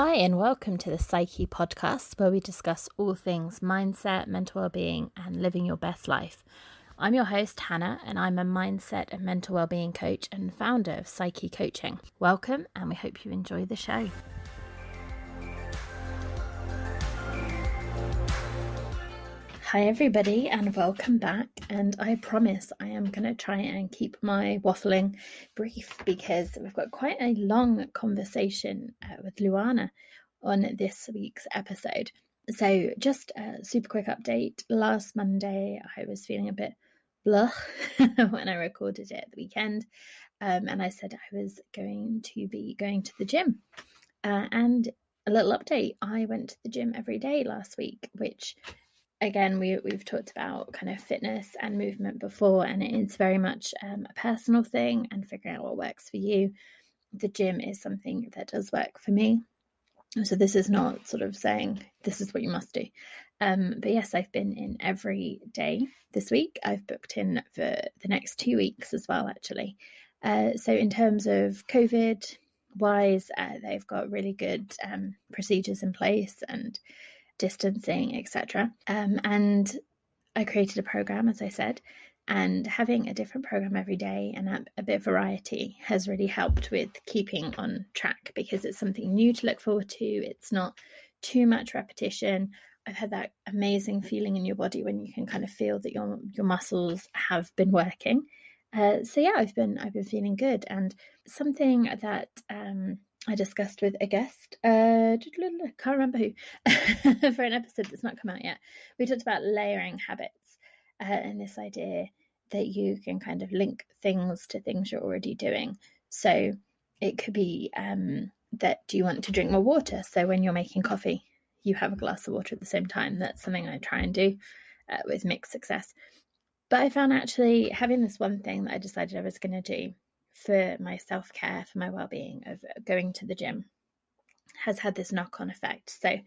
Hi, and welcome to the Psyche podcast, where we discuss all things mindset, mental well-being, and living your best life. I'm your host, Hannah, and I'm a mindset and mental well-being coach and founder of Psyche Coaching. Welcome, and we hope you enjoy the show. Hi, everybody, and welcome back. And I promise I am going to try and keep my waffling brief because we've got quite a long conversation uh, with Luana on this week's episode. So, just a super quick update. Last Monday, I was feeling a bit blah when I recorded it at the weekend, um, and I said I was going to be going to the gym. Uh, and a little update I went to the gym every day last week, which again we we've talked about kind of fitness and movement before and it's very much um, a personal thing and figuring out what works for you. The gym is something that does work for me. So this is not sort of saying this is what you must do. Um, but yes i've been in every day this week. I've booked in for the next two weeks as well actually. Uh, so in terms of covid wise uh, they've got really good um, procedures in place and distancing, etc. Um, and I created a program, as I said, and having a different program every day and a, a bit of variety has really helped with keeping on track because it's something new to look forward to. It's not too much repetition. I've had that amazing feeling in your body when you can kind of feel that your your muscles have been working. Uh, so yeah, I've been I've been feeling good, and something that um, I discussed with a guest, uh, can't remember who, for an episode that's not come out yet. We talked about layering habits uh, and this idea that you can kind of link things to things you're already doing. So it could be um, that do you want to drink more water? So when you're making coffee, you have a glass of water at the same time. That's something I try and do uh, with mixed success. But I found actually having this one thing that I decided I was going to do for my self care, for my well being of going to the gym has had this knock on effect. So,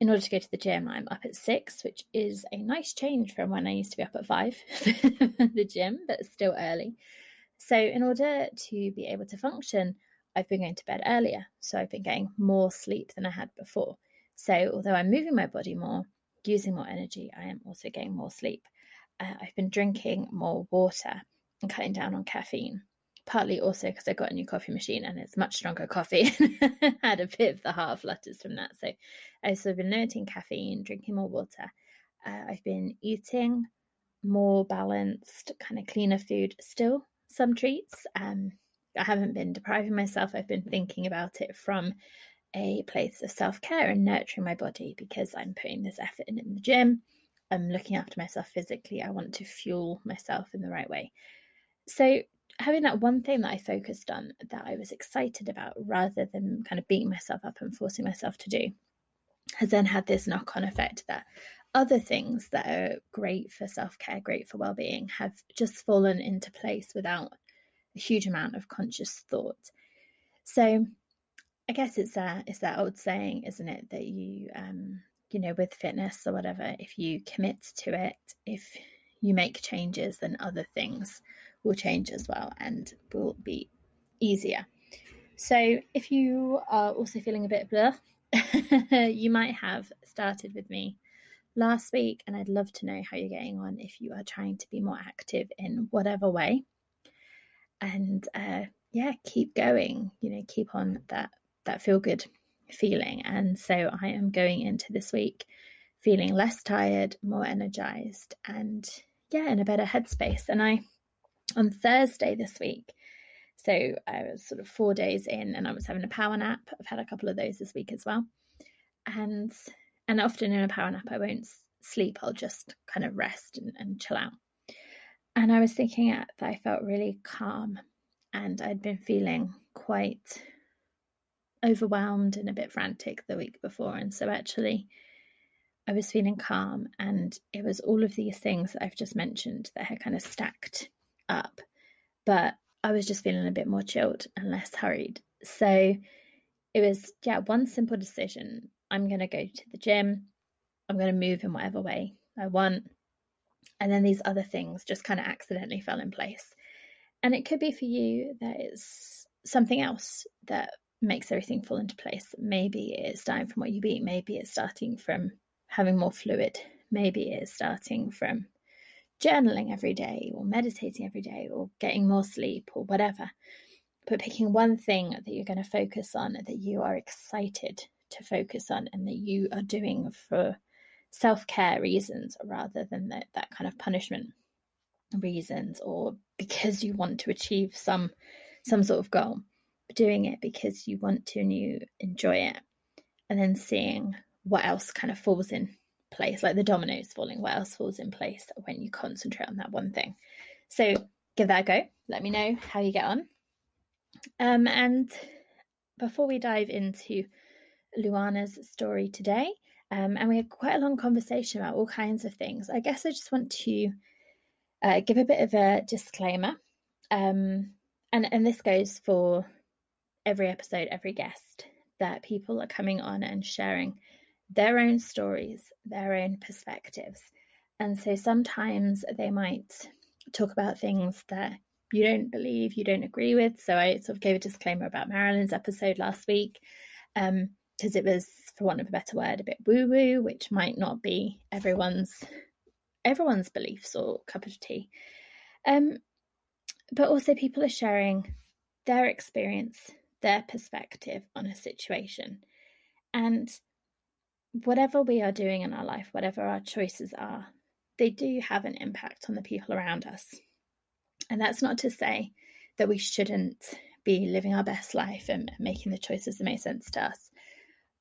in order to go to the gym, I'm up at six, which is a nice change from when I used to be up at five for the gym, but still early. So, in order to be able to function, I've been going to bed earlier. So, I've been getting more sleep than I had before. So, although I'm moving my body more, using more energy, I am also getting more sleep. Uh, I've been drinking more water and cutting down on caffeine partly also because I got a new coffee machine and it's much stronger coffee. had a bit of the heart flutters from that. So I've sort of been limiting caffeine, drinking more water. Uh, I've been eating more balanced, kind of cleaner food. Still some treats. Um, I haven't been depriving myself. I've been thinking about it from a place of self care and nurturing my body because I'm putting this effort in in the gym. I'm looking after myself physically. I want to fuel myself in the right way. So having that one thing that I focused on that I was excited about rather than kind of beating myself up and forcing myself to do has then had this knock on effect that other things that are great for self care, great for well being, have just fallen into place without a huge amount of conscious thought. So I guess it's that it's that old saying, isn't it, that you um, you know, with fitness or whatever, if you commit to it, if you make changes, then other things will change as well and will be easier. So, if you are also feeling a bit blah, you might have started with me last week, and I'd love to know how you're getting on if you are trying to be more active in whatever way. And uh, yeah, keep going. You know, keep on that that feel good feeling. And so I am going into this week feeling less tired, more energized, and yeah, in a better headspace. And I on Thursday this week. So I was sort of four days in and I was having a power nap. I've had a couple of those this week as well. And and often in a power nap I won't sleep, I'll just kind of rest and, and chill out. And I was thinking that I felt really calm and I'd been feeling quite overwhelmed and a bit frantic the week before. And so actually I was feeling calm and it was all of these things that I've just mentioned that had kind of stacked up, but I was just feeling a bit more chilled and less hurried. So it was, yeah, one simple decision. I'm going to go to the gym. I'm going to move in whatever way I want. And then these other things just kind of accidentally fell in place. And it could be for you that it's something else that makes everything fall into place. Maybe it's starting from what you eat. Maybe it's starting from having more fluid. Maybe it's starting from journaling every day or meditating every day or getting more sleep or whatever. But picking one thing that you're going to focus on that you are excited to focus on and that you are doing for self care reasons rather than that, that kind of punishment reasons or because you want to achieve some some sort of goal doing it because you want to and you enjoy it and then seeing what else kind of falls in place like the dominoes falling what else falls in place when you concentrate on that one thing? So give that a go. Let me know how you get on. Um, and before we dive into luana's story today um, and we had quite a long conversation about all kinds of things i guess i just want to uh, give a bit of a disclaimer. Um, and and this goes for every episode, every guest, that people are coming on and sharing their own stories, their own perspectives. And so sometimes they might talk about things that you don't believe, you don't agree with. So I sort of gave a disclaimer about Marilyn's episode last week, because um, it was, for want of a better word, a bit woo woo, which might not be everyone's everyone's beliefs or cup of tea. Um, but also people are sharing their experience, their perspective on a situation. And whatever we are doing in our life, whatever our choices are, they do have an impact on the people around us. And that's not to say that we shouldn't be living our best life and making the choices that make sense to us,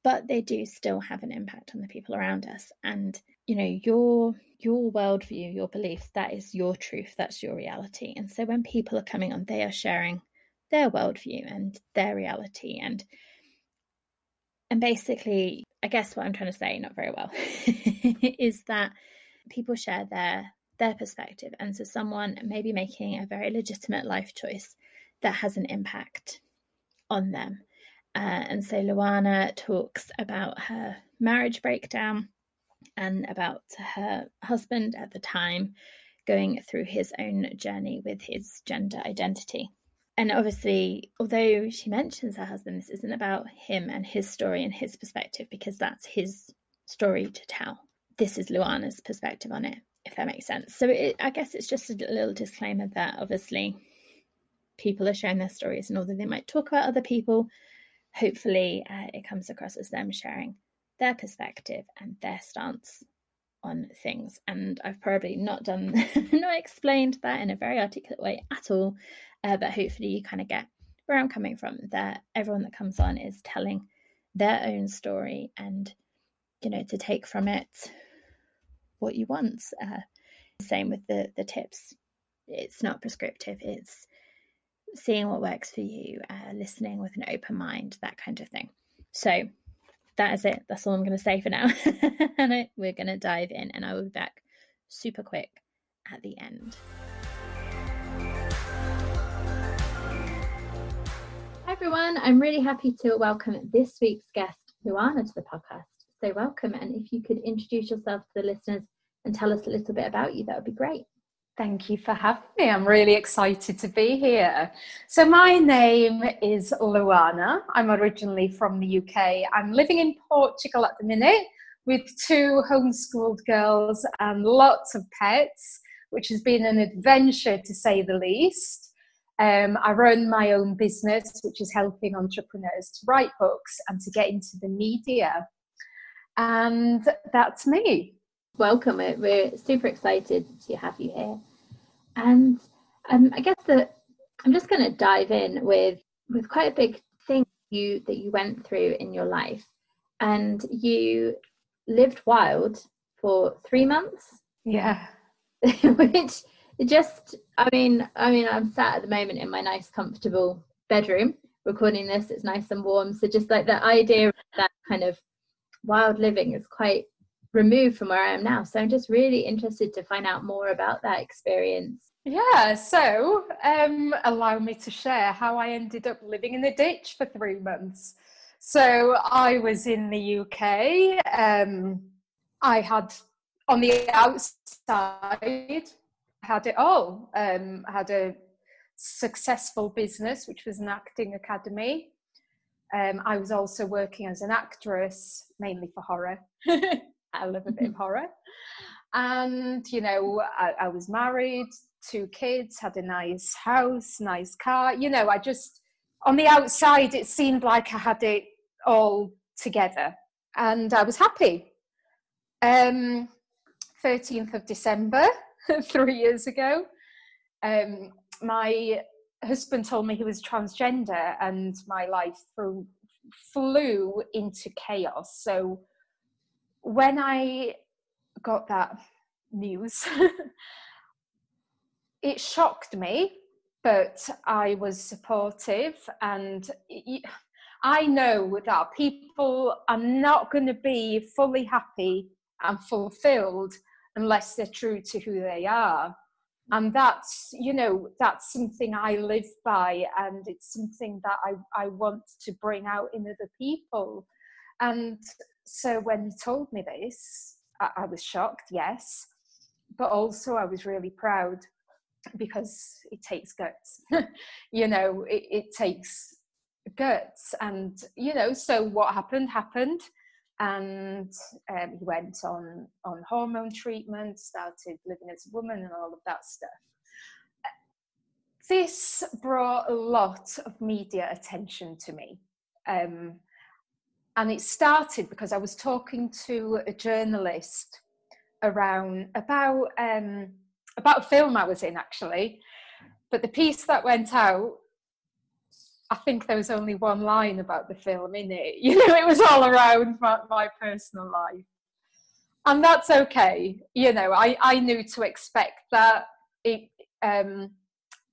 but they do still have an impact on the people around us. And you know, your your worldview, your beliefs, that is your truth, that's your reality. And so when people are coming on, they are sharing their worldview and their reality and and basically i guess what i'm trying to say not very well is that people share their their perspective. And so someone may be making a very legitimate life choice that has an impact on them. Uh, and so luana talks about her marriage breakdown and about her husband at the time going through his own journey with his gender identity and obviously, although she mentions her husband, this isn't about him and his story and his perspective because that's his story to tell. This is Luana's perspective on it, if that makes sense. So it, I guess it's just a little disclaimer that obviously people are sharing their stories, and although they might talk about other people, hopefully uh, it comes across as them sharing their perspective and their stance on things. And I've probably not done, not explained that in a very articulate way at all. Uh, but hopefully you kind of get where I'm coming from. That everyone that comes on is telling their own story, and you know to take from it what you want. Uh, same with the the tips. It's not prescriptive. It's seeing what works for you, uh, listening with an open mind, that kind of thing. So that is it. That's all I'm going to say for now. and we're going to dive in, and I will be back super quick at the end. Hi, everyone. I'm really happy to welcome this week's guest, Luana, to the podcast. So, welcome. And if you could introduce yourself to the listeners and tell us a little bit about you, that would be great. Thank you for having me. I'm really excited to be here. So, my name is Luana. I'm originally from the UK. I'm living in Portugal at the minute with two homeschooled girls and lots of pets, which has been an adventure to say the least. Um, I run my own business, which is helping entrepreneurs to write books and to get into the media. And that's me welcome. We're super excited to have you here. And um, I guess that I'm just going to dive in with with quite a big thing you that you went through in your life, and you lived wild for three months. Yeah, which just I mean I mean I'm sat at the moment in my nice comfortable bedroom recording this. It's nice and warm. So just like the idea of that kind of wild living is quite removed from where I am now. So I'm just really interested to find out more about that experience. Yeah, so um, allow me to share how I ended up living in a ditch for three months. So I was in the UK. Um, I had on the outside had it all. Um, had a successful business, which was an acting academy. Um, I was also working as an actress, mainly for horror. I love a bit of horror. And, you know, I, I was married, two kids, had a nice house, nice car. You know, I just, on the outside, it seemed like I had it all together and I was happy. Um, 13th of December, three years ago, um, my husband told me he was transgender and my life threw, flew into chaos. So when I got that news, it shocked me, but I was supportive and I know that people are not going to be fully happy and fulfilled unless they're true to who they are. And that's you know that's something i live by and it's something that i, I want to bring out in other people. And so when he told me this I, I was shocked yes. But also i was really proud because it takes guts. You know it, it takes guts. And you know so what happened happened. And um, he went on on hormone treatment started living as a woman and all of that stuff. This brought a lot of media attention to me. Um, and it started because i was talking to a journalist around about um, about a film i was in actually but the piece that went out I think there was only one line about the film in it. You know, it was all around my, my personal life. And that's okay. You know, I, I knew to expect that. It, um,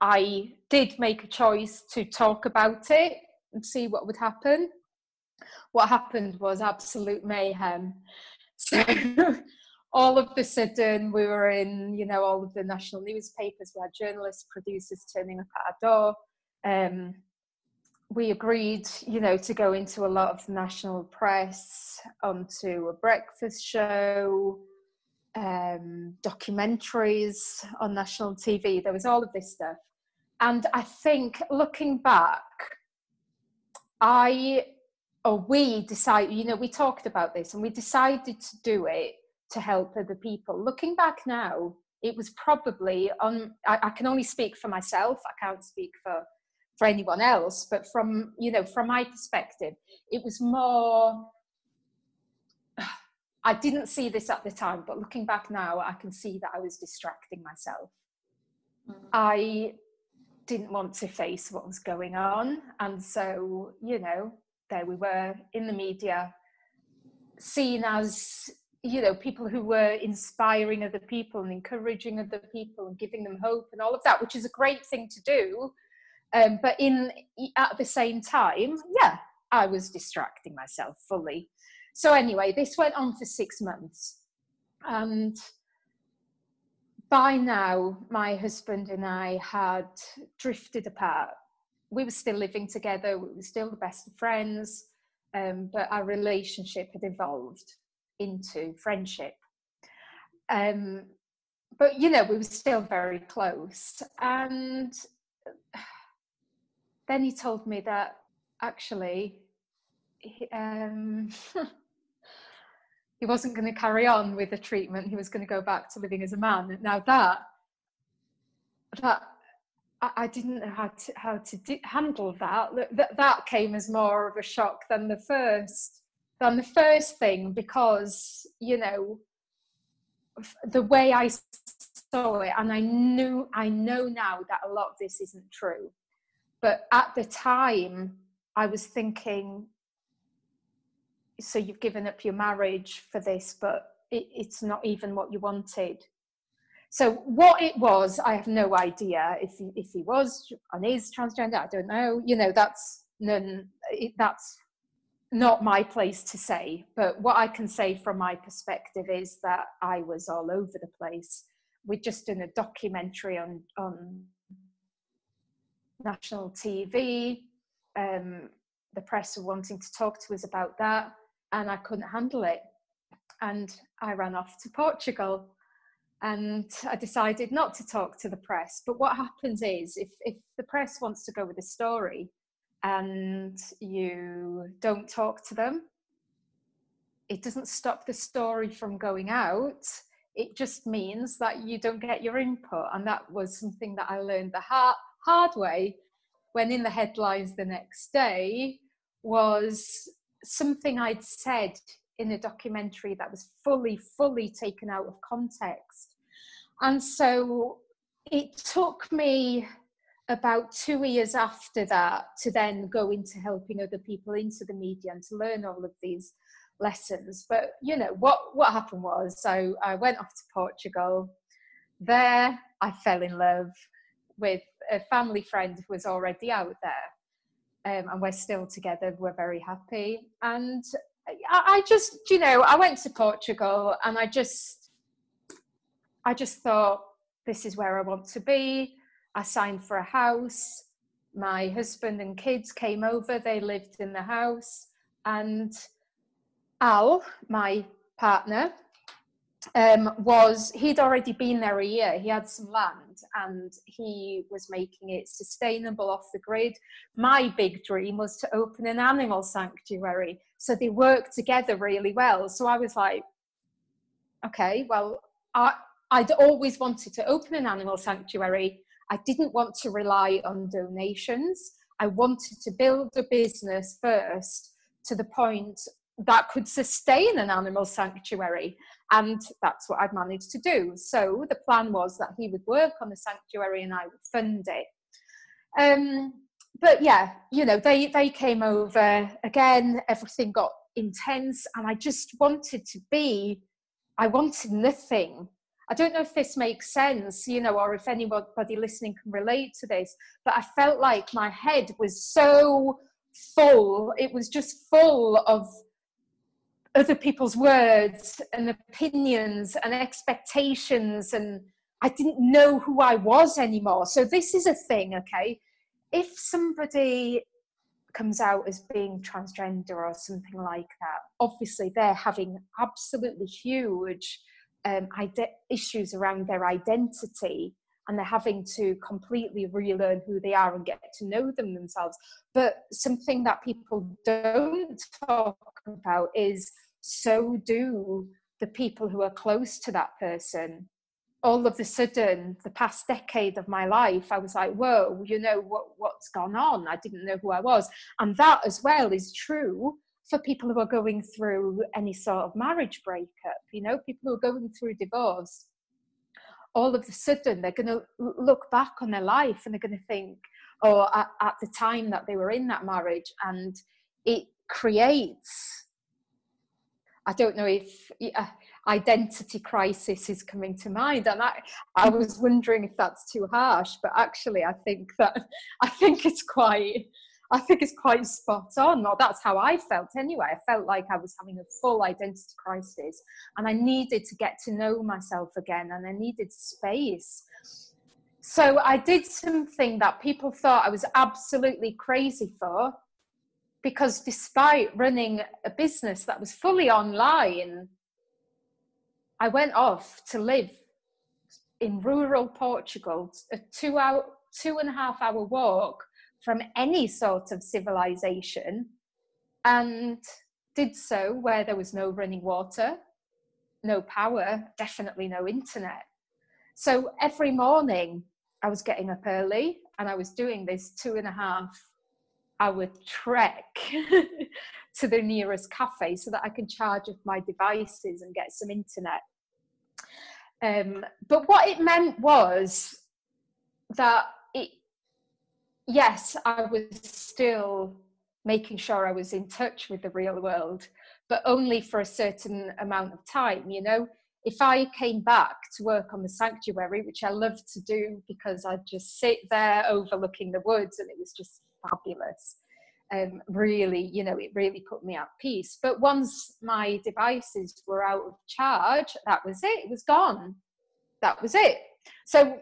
I did make a choice to talk about it and see what would happen. What happened was absolute mayhem. So all of a sudden we were in, you know, all of the national newspapers. We had journalists, producers turning up at our door. Um, we agreed, you know, to go into a lot of national press, onto a breakfast show, um, documentaries on national TV. There was all of this stuff. And I think looking back, I or we decided, you know, we talked about this and we decided to do it to help other people. Looking back now, it was probably on, I, I can only speak for myself, I can't speak for for anyone else but from you know from my perspective it was more i didn't see this at the time but looking back now i can see that i was distracting myself mm-hmm. i didn't want to face what was going on and so you know there we were in the media seen as you know people who were inspiring other people and encouraging other people and giving them hope and all of that which is a great thing to do um, but in at the same time, yeah, I was distracting myself fully. So anyway, this went on for six months, and by now, my husband and I had drifted apart. We were still living together. We were still the best of friends, um, but our relationship had evolved into friendship. Um, but you know, we were still very close, and then he told me that actually um, he wasn't going to carry on with the treatment. He was going to go back to living as a man. Now that that I, I didn't know how to how to do, handle that. That that came as more of a shock than the first than the first thing because you know the way I saw it, and I knew I know now that a lot of this isn't true but at the time, I was thinking, so you've given up your marriage for this, but it, it's not even what you wanted. So what it was, I have no idea. If he, if he was and is transgender, I don't know. You know, that's none. It, that's not my place to say. But what I can say from my perspective is that I was all over the place. We'd just done a documentary on on national TV. Um, the press were wanting to talk to us about that, and I couldn't handle it. And I ran off to Portugal and I decided not to talk to the press. But what happens is, if, if the press wants to go with a story and you don't talk to them, it doesn't stop the story from going out. It just means that you don't get your input. And that was something that I learned the hard, hard way when in the headlines the next day was something I'd said in a documentary that was fully, fully taken out of context. And so it took me about two years after that to then go into helping other people into the media and to learn all of these lessons. But you know what what happened was so I went off to Portugal. There I fell in love with a family friend who was already out there. Um, and we're still together. We're very happy. And I, I just, you know, I went to Portugal and I just, I just thought, this is where I want to be. I signed for a house. My husband and kids came over. They lived in the house. And Al, my partner, um, was he'd already been there a year. He had some land and he was making it sustainable off the grid. My big dream was to open an animal sanctuary. So they worked together really well. So I was like, okay, well, I, I'd always wanted to open an animal sanctuary. I didn't want to rely on donations. I wanted to build a business first to the point that could sustain an animal sanctuary. And that's what I'd managed to do. So the plan was that he would work on the sanctuary and I would fund it. Um, but yeah, you know, they, they came over again, everything got intense, and I just wanted to be, I wanted nothing. I don't know if this makes sense, you know, or if anybody listening can relate to this, but I felt like my head was so full. It was just full of other people's words and opinions and expectations and I didn't know who I was anymore. So this is a thing, okay? If somebody comes out as being transgender or something like that, obviously they're having absolutely huge um, ide- issues around their identity and they're having to completely relearn who they are and get to know them themselves. But something that people don't talk about is so do the people who are close to that person. All of a sudden, the past decade of my life, I was like, whoa, you know, what, what's gone on? I didn't know who I was. And that as well is true for people who are going through any sort of marriage breakup, you know, people who are going through divorce. All of a sudden, they're going to look back on their life and they're going to think, oh, at, at the time that they were in that marriage, and it creates I don't know if uh, identity crisis is coming to mind, and I, I was wondering if that's too harsh, but actually, I think that I think it's quite. I think it's quite spot on, that's how I felt anyway. I felt like I was having a full identity crisis, and I needed to get to know myself again, and I needed space. So I did something that people thought I was absolutely crazy for, because despite running a business that was fully online, I went off to live in rural Portugal, a two hour, two and a half hour walk from any sort of civilization, and did so where there was no running water, no power, definitely no internet. So every morning I was getting up early and I was doing this two and a half would trek to the nearest cafe so that I can charge up my devices and get some internet. Um, but what it meant was that yes, I was still making sure I was in touch with the real world, but only for a certain amount of time, you know. If I came back to work on the sanctuary, which I loved to do because I'd just sit there overlooking the woods and it was just fabulous. Um, really, you know, it really put me at peace. But once my devices were out of charge, that was it. It was gone. That was it. So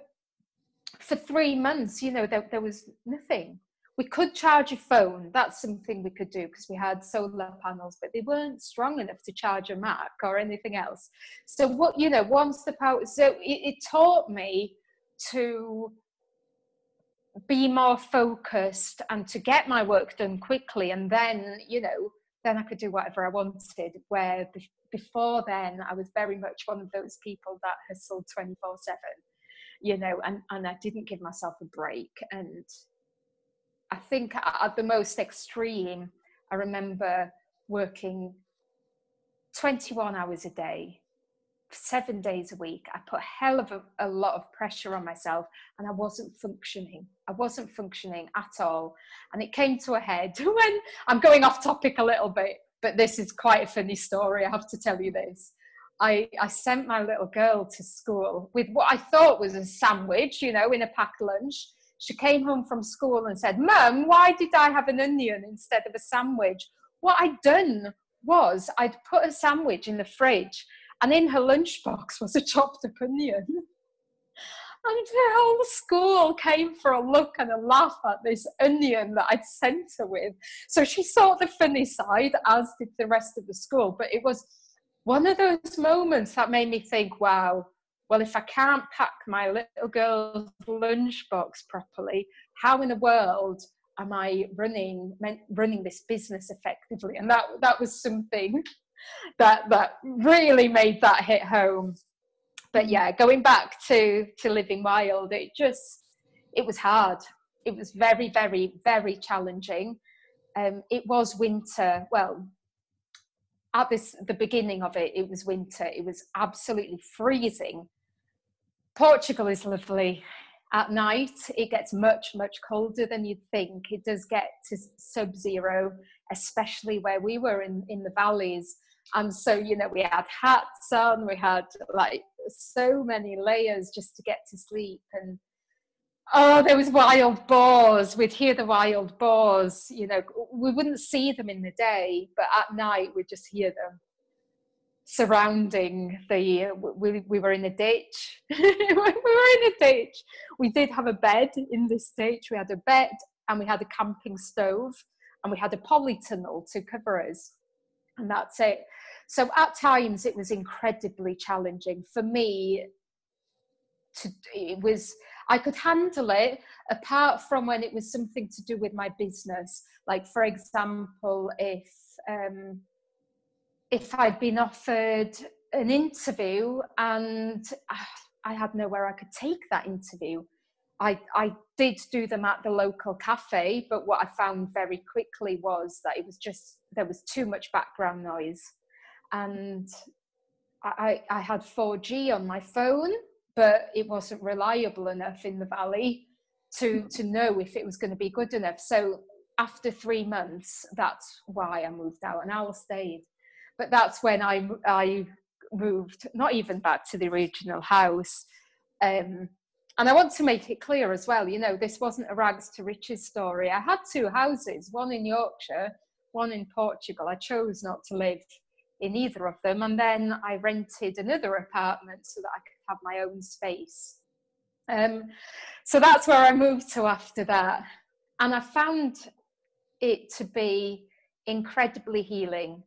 for three months, you know, there, there was nothing. We could charge a phone. That's something we could do because we had solar panels, but they weren't strong enough to charge a Mac or anything else. So what, you know, once the power, so it, it taught me to be more focused and to get my work done quickly and then you know then i could do whatever i wanted where before then i was very much one of those people that hustled 24 7 you know and, and i didn't give myself a break and i think at the most extreme i remember working 21 hours a day seven days a week. I put a hell of a, a, lot of pressure on myself and I wasn't functioning. I wasn't functioning at all. And it came to a head when I'm going off topic a little bit, but this is quite a funny story. I have to tell you this. I, I sent my little girl to school with what I thought was a sandwich, you know, in a packed lunch. She came home from school and said, Mum, why did I have an onion instead of a sandwich? What I'd done was I'd put a sandwich in the fridge and in her lunchbox was a chopped up onion. And the whole school came for a look and a laugh at this onion that I'd sent her with. So she saw the funny side, as did the rest of the school. But it was one of those moments that made me think, wow, well, if I can't pack my little girl's lunchbox properly, how in the world am I running running this business effectively? And that that was something that that really made that hit home. But yeah, going back to to living wild, it just it was hard. It was very, very, very challenging. Um, it was winter. Well, at this the beginning of it, it was winter. It was absolutely freezing. Portugal is lovely. At night, it gets much, much colder than you'd think. It does get to sub zero, especially where we were in, in the valleys and so you know we had hats on we had like so many layers just to get to sleep and oh there was wild boars we'd hear the wild boars you know we wouldn't see them in the day but at night we'd just hear them surrounding the we, we were in a ditch we were in a ditch we did have a bed in this ditch we had a bed and we had a camping stove and we had a polytunnel to cover us and that's it. So at times it was incredibly challenging for me. To it was I could handle it apart from when it was something to do with my business. Like for example, if um, if I'd been offered an interview and I had nowhere I could take that interview. I, I did do them at the local cafe, but what I found very quickly was that it was just there was too much background noise, and I, I had 4G on my phone, but it wasn't reliable enough in the valley to hmm. to know if it was going to be good enough. So after three months, that's why I moved out, and Al stayed. But that's when I I moved, not even back to the original house. Um, and I want to make it clear as well, you know, this wasn't a rags to riches story. I had two houses, one in Yorkshire, one in Portugal. I chose not to live in either of them. And then I rented another apartment so that I could have my own space. Um, so that's where I moved to after that. And I found it to be incredibly healing,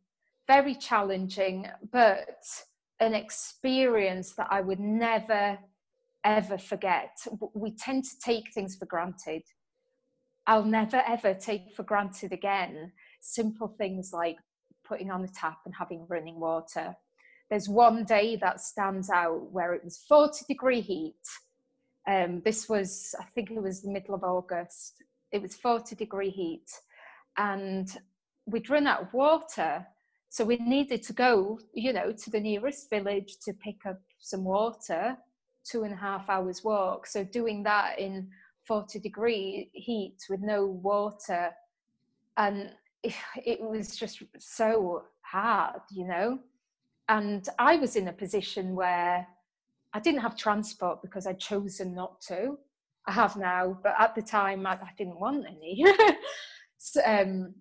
very challenging, but an experience that I would never ever forget. We tend to take things for granted. I'll never ever take for granted again simple things like putting on the tap and having running water. There's one day that stands out where it was 40 degree heat. Um, this was, I think it was the middle of August. It was 40 degree heat, and we'd run out of water. So we needed to go, you know, to the nearest village to pick up some water two and a half hours walk. So doing that in 40 degree heat with no water, and it, was just so hard, you know. And I was in a position where I didn't have transport because I'd chosen not to. I have now, but at the time I, I didn't want any. so, um,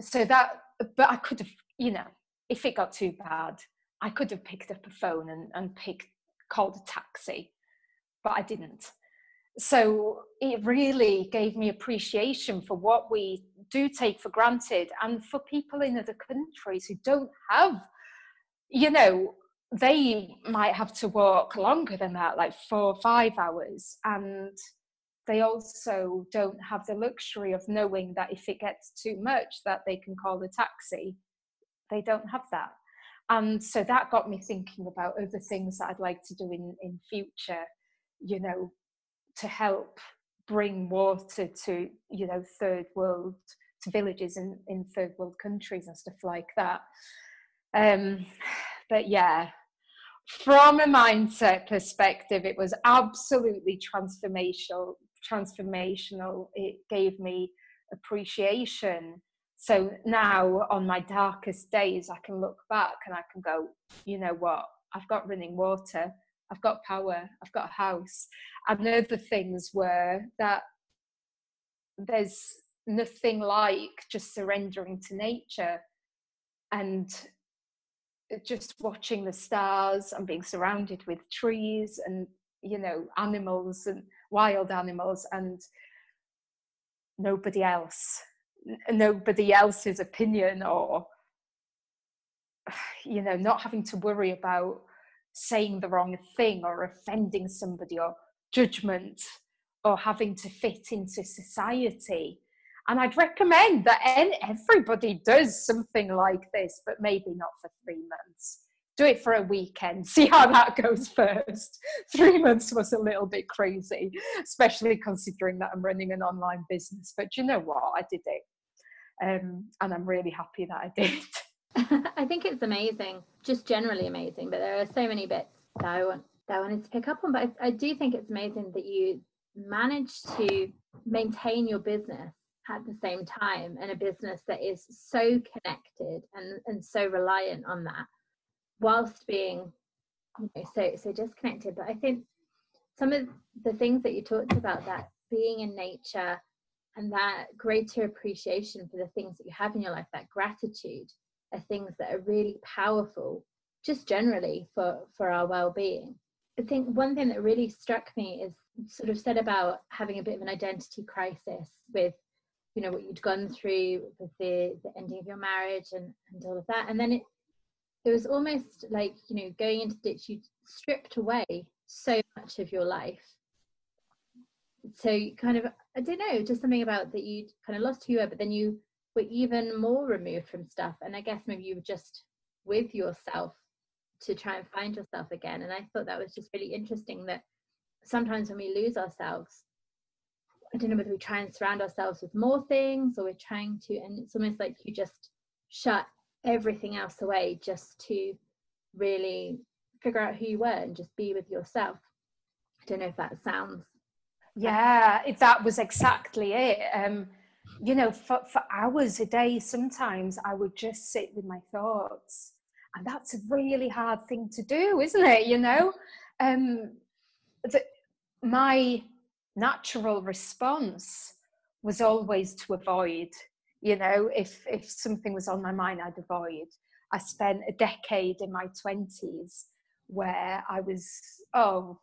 so that, but I could have, you know, if it got too bad, I could have picked up a phone and, and picked called a taxi, but I didn't. So it really gave me appreciation for what we do take for granted. And for people in other countries who don't have, you know, they might have to walk longer than that, like four or five hours. And they also don't have the luxury of knowing that if it gets too much that they can call a taxi. They don't have that. And so that got me thinking about other things that i'd like to do in in future you know to help bring water to you know third world to villages in in third world countries and stuff like that. Um but yeah from a mindset perspective it was absolutely transformational transformational. It gave me appreciation. So now on my darkest days i can look back and i can go you know what? I've got running water i've got power i've got a house. And other things were that there's nothing like just surrendering to nature and just watching the stars and being surrounded with trees and you know animals and wild animals and nobody else. Nobody else's opinion or you know not having to worry about saying the wrong thing or offending somebody or judgment or having to fit into society and i'd recommend that everybody does something like this but maybe not for three months do it for a weekend, see how that goes first. Three months was a little bit crazy, especially considering that I'm running an online business. But you know what? I did it. Um, and I'm really happy that I did. I think it's amazing, just generally amazing. But there are so many bits that I, want, that I wanted to pick up on. But I, I do think it's amazing that you managed to maintain your business at the same time and a business that is so connected and, and so reliant on that whilst being you know, so so disconnected. But I think some of the things that you talked about that being in nature and that greater appreciation for the things that you have in your life, that gratitude are things that are really powerful just generally for for our well-being. I think one thing that really struck me is sort of said about having a bit of an identity crisis with you know what you'd gone through with the, the ending of your marriage and, and all of that and then it it was almost like you know going into ditch you stripped away so much of your life so you kind of i don't know just something about that you kind of lost who you were but then you were even more removed from stuff and i guess maybe you were just with yourself to try and find yourself again and i thought that was just really interesting that sometimes when we lose ourselves i don't know whether we try and surround ourselves with more things or we're trying to and it's almost like you just shut everything else away just to really figure out who you were and just be with yourself. I don't know if that sounds. Yeah, if that was exactly it. Um, you know, for, for hours a day, sometimes I would just sit with my thoughts. And that's a really hard thing to do, isn't it? You know, um, the, my natural response was always to avoid you know if if something was on my mind i'd avoid i spent a decade in my 20s where i was oh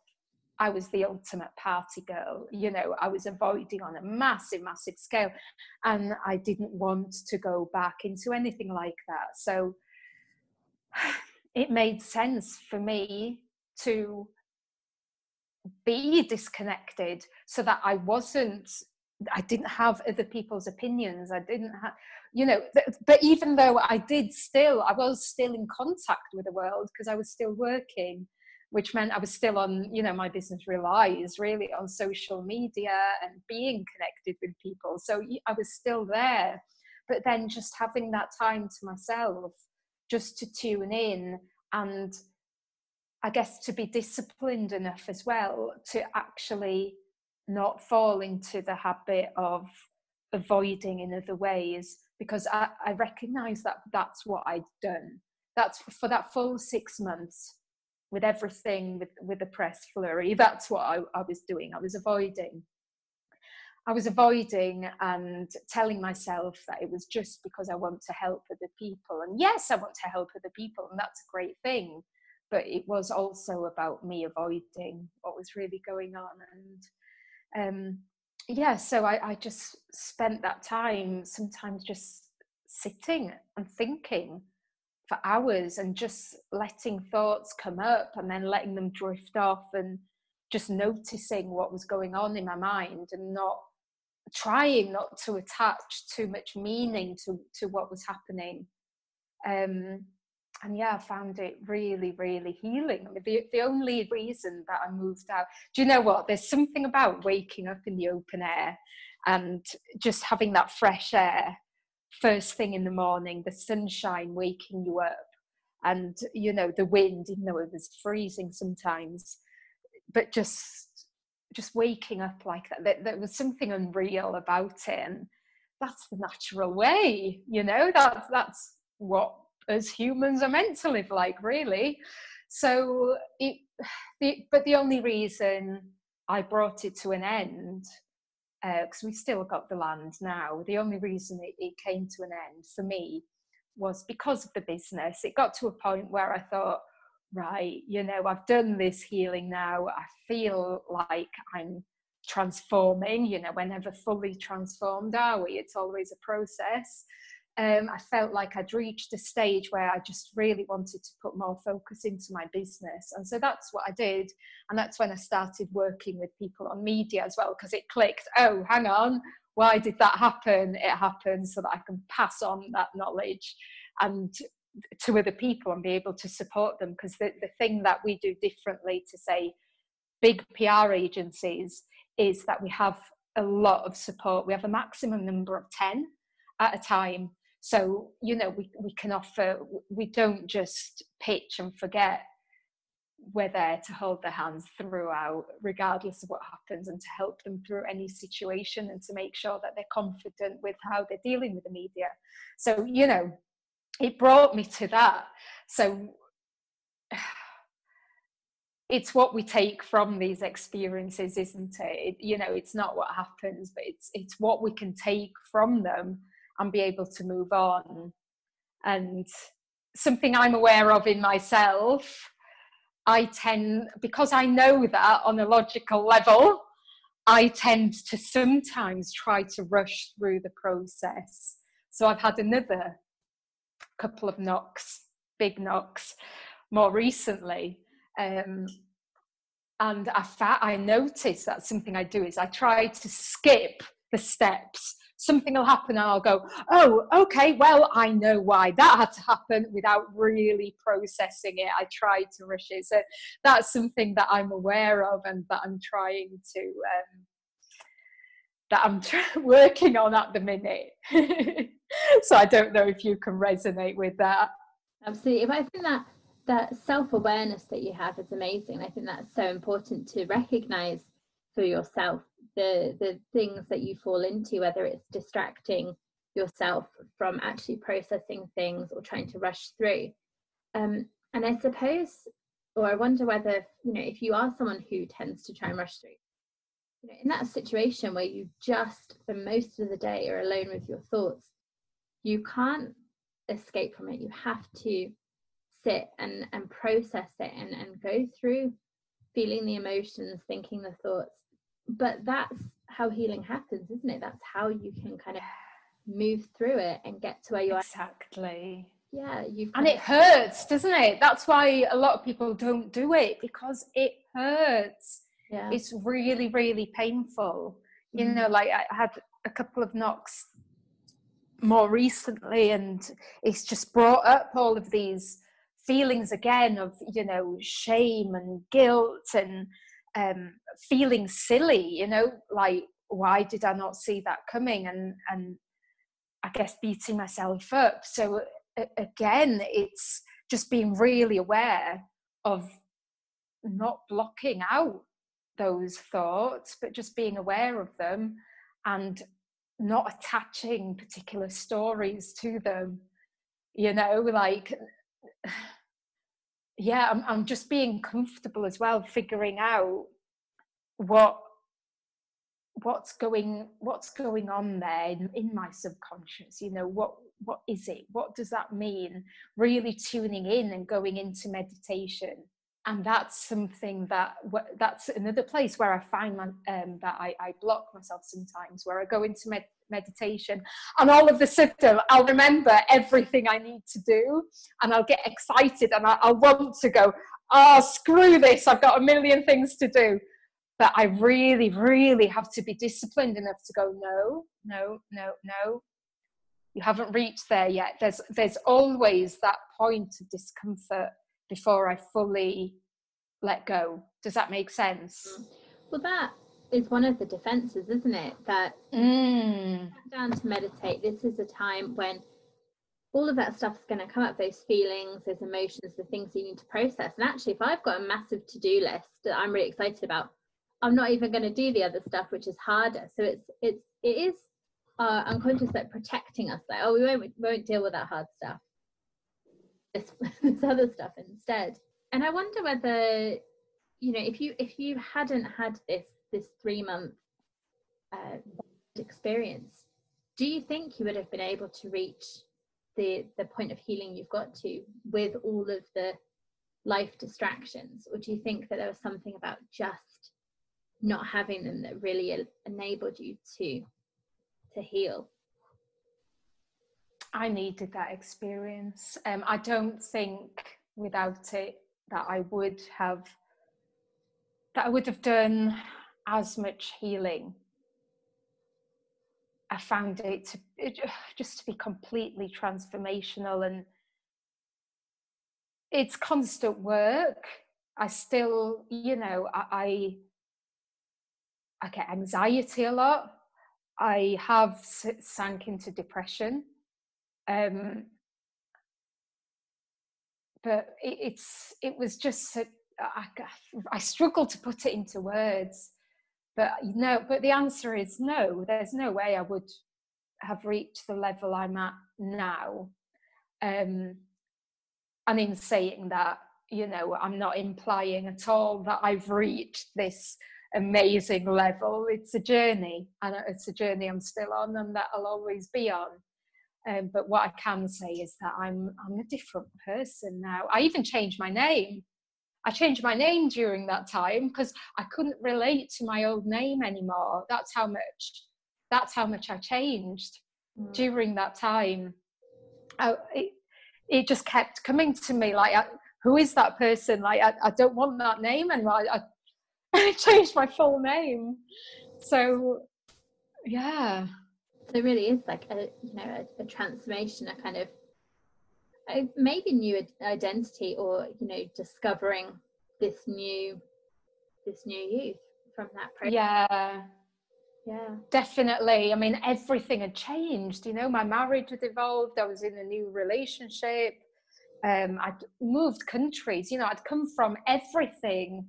i was the ultimate party girl you know i was avoiding on a massive massive scale and i didn't want to go back into anything like that so it made sense for me to be disconnected so that I wasn't I didn't have other people's opinions. I didn't have, you know, but even though I did still, I was still in contact with the world because I was still working, which meant I was still on, you know, my business relies really on social media and being connected with people. So I was still there. But then just having that time to myself, just to tune in and I guess to be disciplined enough as well to actually not fall into the habit of avoiding in other ways because I, I recognize that that's what I'd done. That's for that full six months with everything with, with the press flurry. That's what I, I was doing. I was avoiding. I was avoiding and telling myself that it was just because I want to help other people. And yes, I want to help other people, and that's a great thing. But it was also about me avoiding what was really going on. And um, yeah, so I, I just spent that time sometimes just sitting and thinking for hours and just letting thoughts come up and then letting them drift off and just noticing what was going on in my mind and not trying not to attach too much meaning to to what was happening um and yeah, I found it really, really healing. I mean, the, the only reason that I moved out, do you know what? There's something about waking up in the open air and just having that fresh air first thing in the morning, the sunshine waking you up, and you know, the wind, even though it was freezing sometimes, but just just waking up like that. There, there was something unreal about it. And that's the natural way, you know, that's that's what as humans are meant to live like, really. So, it, the, but the only reason I brought it to an end, because uh, we've still got the land now, the only reason it, it came to an end for me was because of the business. It got to a point where I thought, right, you know, I've done this healing now. I feel like I'm transforming, you know, we're never fully transformed, are we? It's always a process um, I felt like I'd reached a stage where I just really wanted to put more focus into my business. And so that's what I did. And that's when I started working with people on media as well, because it clicked oh, hang on, why did that happen? It happened so that I can pass on that knowledge and to other people and be able to support them. Because the, the thing that we do differently to, say, big PR agencies is that we have a lot of support. We have a maximum number of 10 at a time so, you know, we, we can offer, we don't just pitch and forget. We're there to hold their hands throughout, regardless of what happens, and to help them through any situation and to make sure that they're confident with how they're dealing with the media. So, you know, it brought me to that. So, it's what we take from these experiences isn't it? it? you know it's not what happens but it's it's what we can take from them and be able to move on. And something I'm aware of in myself, I tend, because I know that on a logical level, I tend to sometimes try to rush through the process. So I've had another couple of knocks, big knocks, more recently. Um, and I, fa- I notice that something I do is I try to skip the steps something will happen and I'll go, oh, okay, well, I know why that had to happen without really processing it. I tried to rush it. So that's something that I'm aware of and that I'm trying to, um, that I'm working on at the minute. so I don't know if you can resonate with that. Absolutely. But I think that that self-awareness that you have is amazing. I think that's so important to recognize for yourself the the things that you fall into whether it's distracting yourself from actually processing things or trying to rush through. Um, and i suppose or i wonder whether you know if you are someone who tends to try and rush through you know in that situation where you just for most of the day are alone with your thoughts you can't escape from it. You have to sit and and process it and and go through feeling the emotions thinking the thoughts but that's how healing happens isn't it? That's how you can kind of move through it and get to where you are. Exactly. Yeah you've and it hurts doesn't it? That's why a lot of people don't do it because it hurts. Yeah. It's really really painful. Mm-hmm. you know like i had a couple of knocks more recently and it's just brought up all of these feelings again of you know shame and guilt and um, feeling silly, you know, like why did I not see that coming? And and I guess beating myself up. So again, it's just being really aware of not blocking out those thoughts, but just being aware of them and not attaching particular stories to them. You know, like yeah I'm, I'm just being comfortable as well figuring out what what's going what's going on there in, in, my subconscious you know what what is it? What does that mean? Really tuning in and going into meditation and that's something that that's another place where i find my, um, that I, I block myself sometimes where i go into med- meditation and all of a sudden I'll remember everything I need to do and I'll get excited and I'll, want to go, oh, screw this, I've got a million things to do. but I really, really have to be disciplined enough to go, no, no, no, no. You haven't reached there yet. There's there's always that point of discomfort before I fully let go. Does that make sense? Mm. Well, that is one of the defenses, isn't it? That mm. down to meditate. This is a time when all of that stuff's going to come up those feelings those emotions the things you need to process and actually if i've got a massive to-do list that i'm really excited about i'm not even going to do the other stuff which is harder so it's it's it is uh, unconscious like protecting us like oh we won't we won't deal with that hard stuff this, this other stuff instead. And i wonder whether you know if you if you hadn't had this this three month uh, experience do you think you would have been able to reach the the point of healing you've got to with all of the life distractions? Or do you think that there was something about just not having them that really enabled you to to heal i needed that experience um, i don't think without it that i would have that i would have done as much healing I found it to it, just to be completely transformational and it's constant work. I still, you know, I I get anxiety a lot. I have sank into depression. Um, but it, it's it was just I, I struggle to put it into words but no but the answer is no there's no way i would have reached the level i'm at now. Um, and in saying that you know i'm not implying at all that i've reached this amazing level. It's a journey and it's a journey i'm still on and that i'll always be on um, but what i can say is that i'm i'm a different person now i even changed my name I changed my name during that time because I couldn't relate to my old name anymore. That's how much that's how much I changed mm. during that time. I, it, it, just kept coming to me like, I, who is that person? Like, I, I don't want that name anymore. I, I changed my full name. So, yeah. It really is like a you know a, a transformation, a kind of maybe new identity or you know discovering this new this new youth from that process. Yeah. Yeah. Definitely. I mean everything had changed. You know my marriage had evolved. I was in a new relationship. Um, i'd moved countries. You know i'd come from everything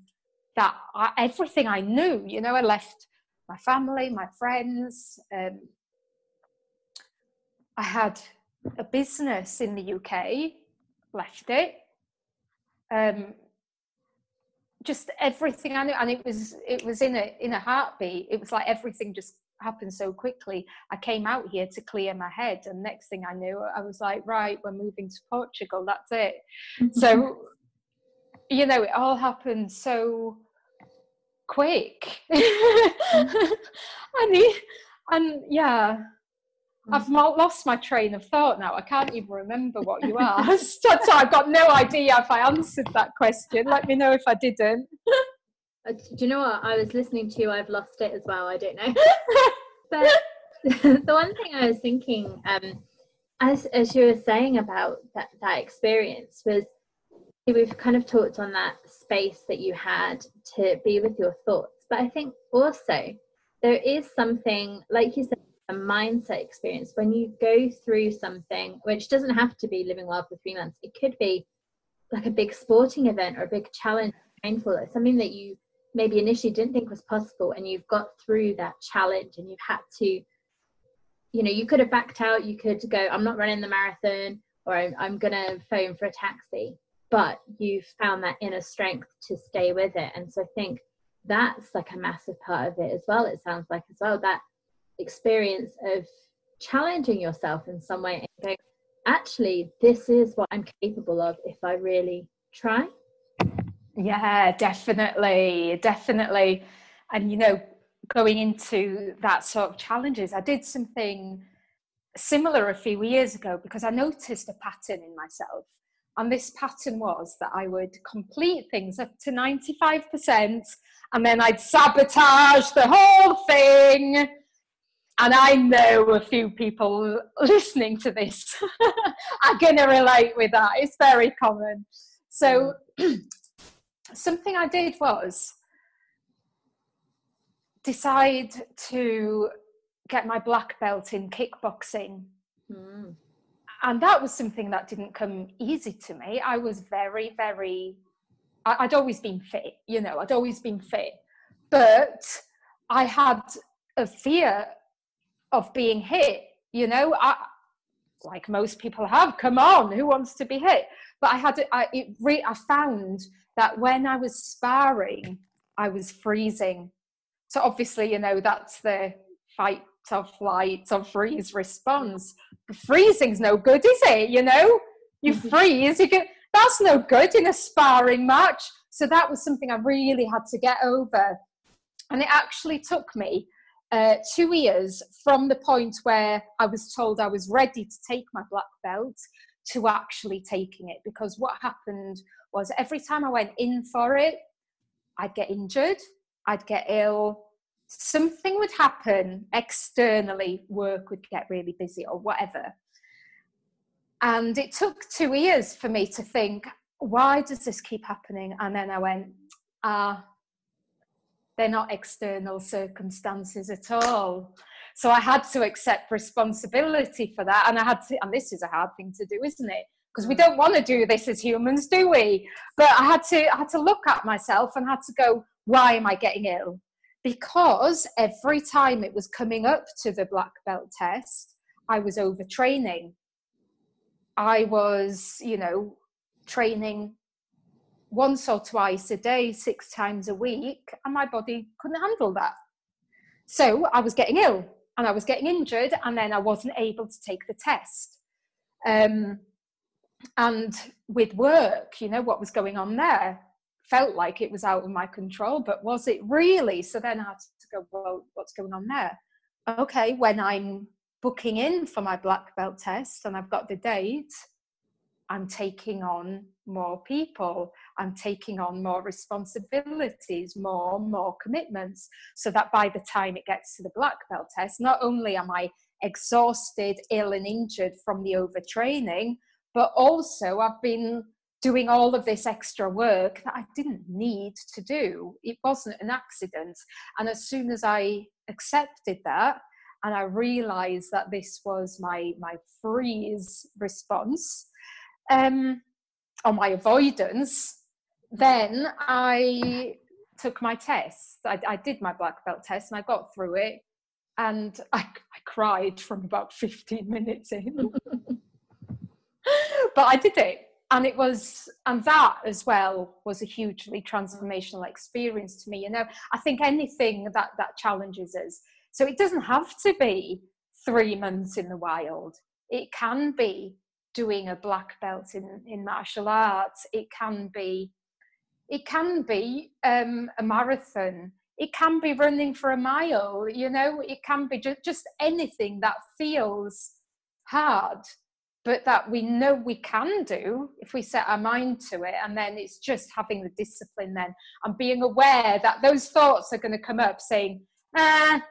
that I, everything i knew. You know i left my family my friends um, i had a business in the UK, left it. Um, just everything I knew, and it was it was in a in a heartbeat. It was like everything just happened so quickly. I came out here to clear my head, and next thing I knew, I was like, right, we're moving to Portugal. That's it. so, you know, it all happened so quick. and, and yeah, I've lost my train of thought now. I can't even remember what you asked. so I've got no idea if I answered that question. Let me know if I didn't. Uh, do you know what? I was listening to you. I've lost it as well. I don't know. but the one thing I was thinking, um, as as you were saying about that that experience, was we've kind of talked on that space that you had to be with your thoughts. But I think also there is something, like you said a mindset experience. When you go through something which doesn't have to be living well for three months it could be like a big sporting event or a big challenge painful something that you maybe initially didn't think was possible and you've got through that challenge and you've had to you know you could have backed out you could go i'm not running the marathon or i'm, I'm gonna phone for a taxi but you've found that inner strength to stay with it. And so i think that's like a massive part of it as well it sounds like as well that experience of challenging yourself in some way and going, actually, this is what I'm capable of if I really try. Yeah, definitely, definitely. And you know, going into that sort of challenges, I did something similar a few years ago because I noticed a pattern in myself. And this pattern was that I would complete things up to 95% and then I'd sabotage the whole thing. And I know a few people listening to this are going to relate with that. It's very common. So, something I did was decide to get my black belt in kickboxing. Mm. And that was something that didn't come easy to me. I was very, very, I, would always been fit, you know, I'd always been fit. But I had a fear of being hit, you know, I, like most people have, come on, who wants to be hit? But I had, I, it re, I found that when I was sparring, I was freezing. So obviously, you know, that's the fight or flight or freeze response. Freezing's no good, is it? You know, you freeze, you get that's no good in a sparring match. So that was something I really had to get over. And it actually took me uh, two years from the point where I was told I was ready to take my black belt to actually taking it. Because what happened was every time I went in for it, I'd get injured, I'd get ill, something would happen externally, work would get really busy or whatever. And it took two years for me to think, why does this keep happening? And then I went, ah, they're not external circumstances at all. So I had to accept responsibility for that. And I had to, and this is a hard thing to do, isn't it? Because we mm. don't want to do this as humans, do we? But I had to, I had to look at myself and had to go, why am I getting ill? because every time it was coming up to the black belt test, I was overtraining. I was, you know, training once or twice a day, six times a week, and my body couldn't handle that. So I was getting ill and I was getting injured, and then I wasn't able to take the test. Um, and with work, you know, what was going on there? felt like it was out of my control, but was it really? So then I had to go, well, what's going on there? Okay, when I'm booking in for my black belt test and I've got the date, I'm taking on more people, I'm taking on more responsibilities, more, more commitments, so that by the time it gets to the black belt test, not only am I exhausted, ill, and injured from the overtraining, but also I've been doing all of this extra work that I didn't need to do. It wasn't an accident. And as soon as I accepted that and I realized that this was my, my freeze response um, or my avoidance, then I took my test. I, I did my black belt test and I got through it. And I, I cried from about 15 minutes in. but I did it and it was and that as well was a hugely transformational experience to me you know i think anything that that challenges us so it doesn't have to be three months in the wild it can be doing a black belt in in martial arts it can be it can be um, a marathon. It can be running for a mile you know? It can be just, just anything that feels hard but that we know we can do if we set our mind to it and then it's just having the discipline then and being aware that those thoughts are going to come up saying ah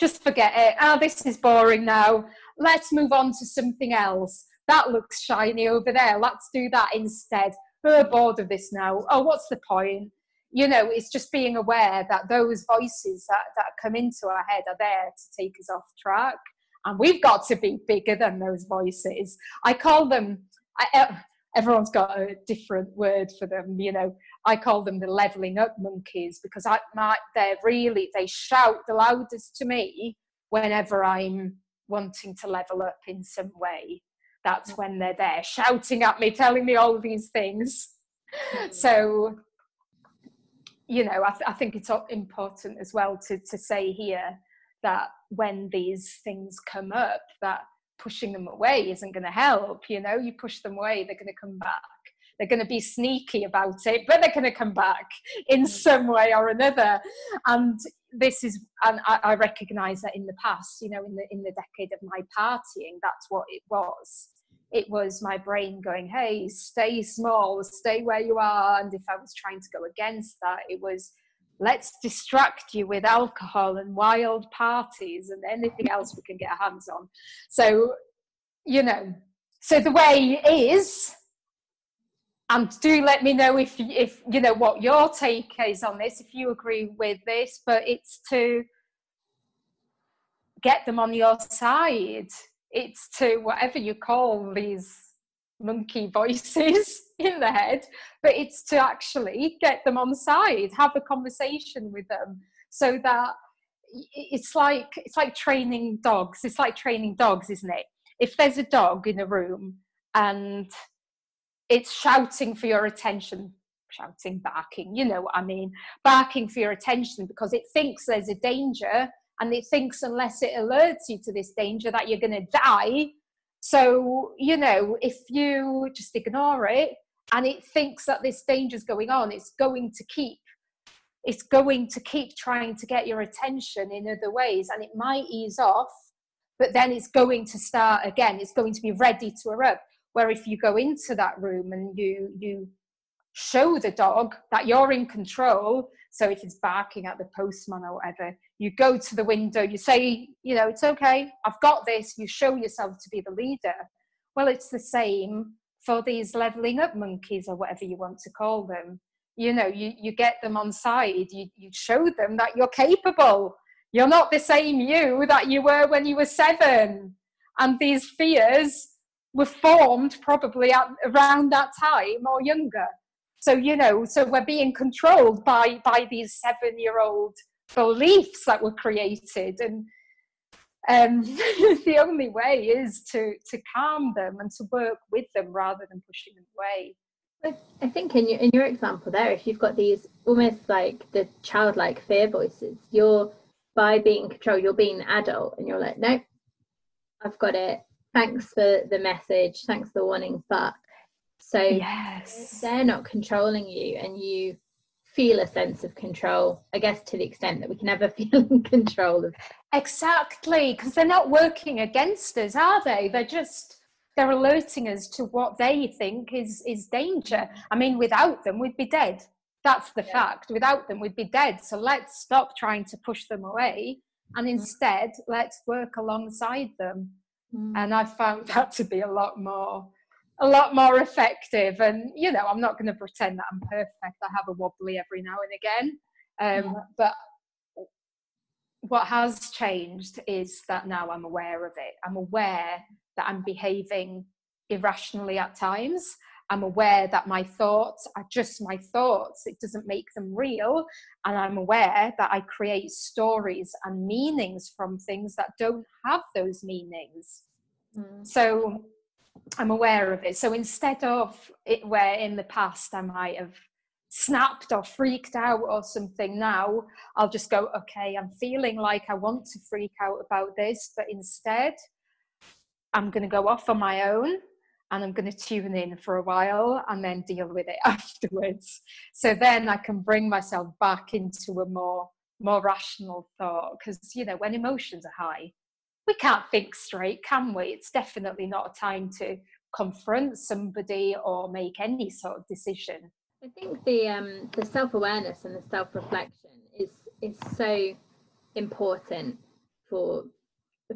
just forget it. Oh this is boring now. Let's move on to something else that looks shiny over there let's do that instead we're bored of this now oh what's the point you know it's just being aware that those voices that, that come into our head are there to take us off track and we've got to be bigger than those voices. I call them, I, everyone's got a different word for them, you know. I call them the leveling up monkeys because I, my, they're really, they shout the loudest to me whenever I'm wanting to level up in some way. That's when they're there shouting at me, telling me all these things. Mm. So, you know, I, th- I think it's important as well to, to say here that when these things come up that pushing them away isn't going to help you know you push them away they're going to come back they're going to be sneaky about it but they're going to come back in mm. some way or another and this is and I, I recognize that in the past you know in the in the decade of my partying that's what it was it was my brain going hey stay small stay where you are and if i was trying to go against that it was let's distract you with alcohol and wild parties and anything else we can get our hands on. So, you know, so the way is, and do let me know if if you know what your take is on this, if you agree with this. But it's to get them on your side. It's to whatever you call these monkey voices in the head, but it's to actually get them on side, have a conversation with them, so that it's like it's like training dogs. It's like training dogs, isn't it? If there's a dog in a room and it's shouting for your attention, shouting, barking, you know what I mean, barking for your attention because it thinks there's a danger and it thinks unless it alerts you to this danger that you're going to die. So, you know, if you just ignore it and it thinks that this danger is going on, it's going to keep it's going to keep trying to get your attention in other ways and it might ease off but then it's going to start again. It's going to be ready to erupt where if you go into that room and you you show the dog that you're in control so if it's barking at the postman or whatever, you go to the window, you say, you know, it's okay, I've got this, you show yourself to be the leader. Well, it's the same for these leveling up monkeys or whatever you want to call them. You know, you, you get them on side, you, you show them that you're capable. You're not the same you that you were when you were seven. And these fears were formed probably at, around that time or younger. So you know so we're being controlled by by these seven year old beliefs that were created. And um, the only way is to to calm them and to work with them rather than pushing them away. I think in your in your example there, if you've got these almost like the childlike fear voices, you're by being controlled, you're being an adult, and you're like, no, I've got it. Thanks for the message. Thanks for the warning, but so yes. they're not controlling you and you feel a sense of control, I guess to the extent that we can ever feel in control of Exactly, because they're not working against us, are they? They're just they're alerting us to what they think is is danger. I mean, without them, we'd be dead. That's the yeah. fact. Without them, we'd be dead. So let's stop trying to push them away and mm. instead let's work alongside them. Mm. And I've found that to be a lot more a lot more effective. And you know, I'm not going to pretend that I'm perfect. I have a wobbly every now and again, um, yeah. but what has changed is that now I'm aware of it. I'm aware that I'm behaving irrationally at times. I'm aware that my thoughts are just my thoughts. It doesn't make them real. And I'm aware that I create stories and meanings from things that don't have those meanings. Mm. So I'm aware of it. So instead of it where in the past I might have snapped or freaked out or something, now I'll just go, okay, I'm feeling like I want to freak out about this, but instead I'm going to go off on my own and I'm going to tune in for a while and then deal with it afterwards. So then I can bring myself back into a more more rational thought because you know when emotions are high we can't think straight, can we? It's definitely not a time to confront somebody or make any sort of decision. I think the um, the self awareness and the self reflection is is so important for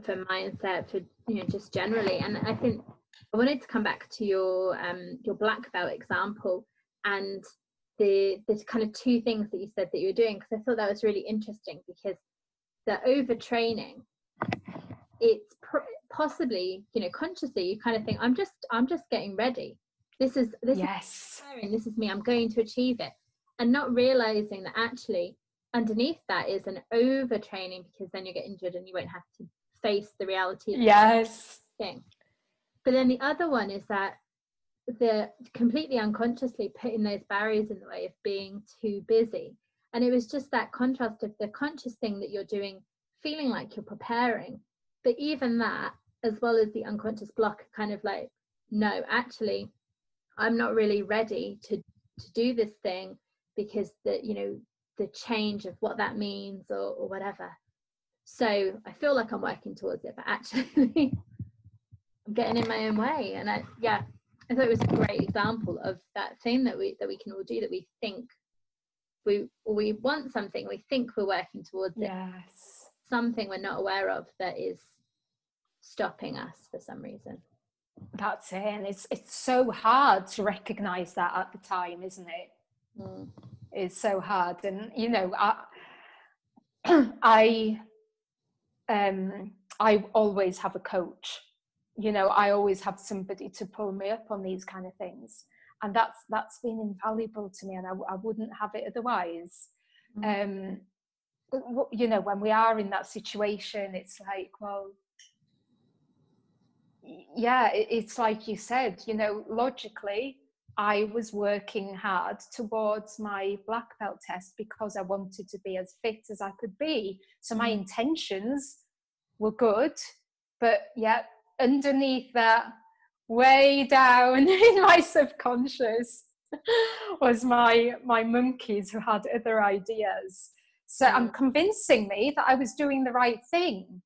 for mindset for you know just generally. And I think I wanted to come back to your um, your black belt example and the the kind of two things that you said that you were doing because I thought that was really interesting because the overtraining it's pr- possibly you know consciously you kind of think i'm just i'm just getting ready. This is this yes. is this is me. I'm going to achieve it. And not realizing that actually underneath that is an overtraining because then you get injured and you won't have to face the reality of yes. thing but then the other one is that they're completely unconsciously putting those barriers in the way of being too busy. And it was just that contrast of the conscious thing that you're doing feeling like you're preparing but even that as well as the unconscious block kind of like no actually i'm not really ready to to do this thing because the you know the change of what that means or, or whatever. So i feel like i'm working towards it but actually i'm getting in my own way. And i yeah i thought it was a great example of that thing that we that we can all do that we think we we want something. We think we're working towards it. Yes. Something we're not aware of that is stopping us for some reason. That's it. And it's it's so hard to recognize that at the time isn't it? Mm. it's so hard. And you know i i um i always have a coach you know i always have somebody to pull me up on these kind of things and that's that's been invaluable to me and i, I wouldn't have it otherwise mm. um you know when we are in that situation it's like well yeah it's like you said you know logically i was working hard towards my black belt test because i wanted to be as fit as i could be so my mm. intentions were good but yet underneath that way down in my subconscious was my my monkeys who had other ideas so i'm mm. convincing me that i was doing the right thing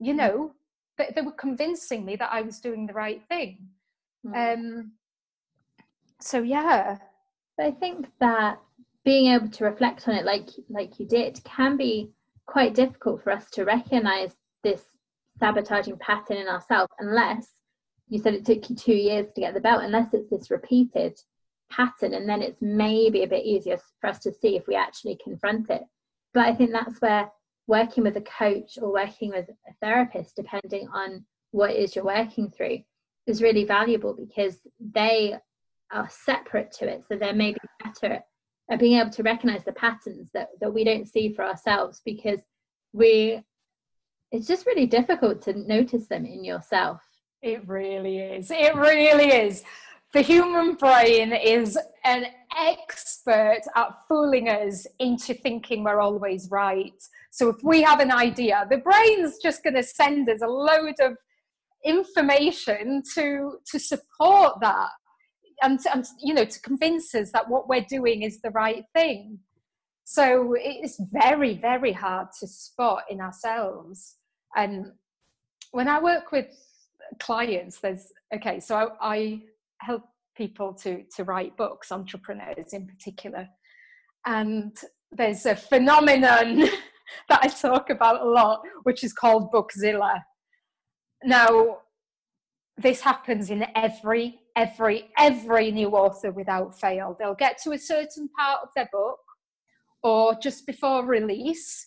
you mm. know they, they were convincing me that i was doing the right thing mm. um so yeah but i think that being able to reflect on it like like you did can be quite difficult for us to recognize this sabotaging pattern in ourselves unless you said it took you two years to get the belt unless it's this repeated pattern and then it's maybe a bit easier for us to see if we actually confront it. But i think that's where working with a coach or working with a therapist depending on what it is you're working through is really valuable because they are separate to it. So they're maybe better at being able to recognize the patterns that, that we don't see for ourselves because we it's just really difficult to notice them in yourself it really is. It really is. The human brain is an expert at fooling us into thinking we're always right. So if we have an idea, the brain's just going to send us a load of information to to support that and, and you know to convince us that what we're doing is the right thing so it's very very hard to spot in ourselves and when i work with clients there's okay so I, I, help people to to write books entrepreneurs in particular. And there's a phenomenon that i talk about a lot which is called bookzilla. Now this happens in every every every new author without fail. They'll get to a certain part of their book or just before release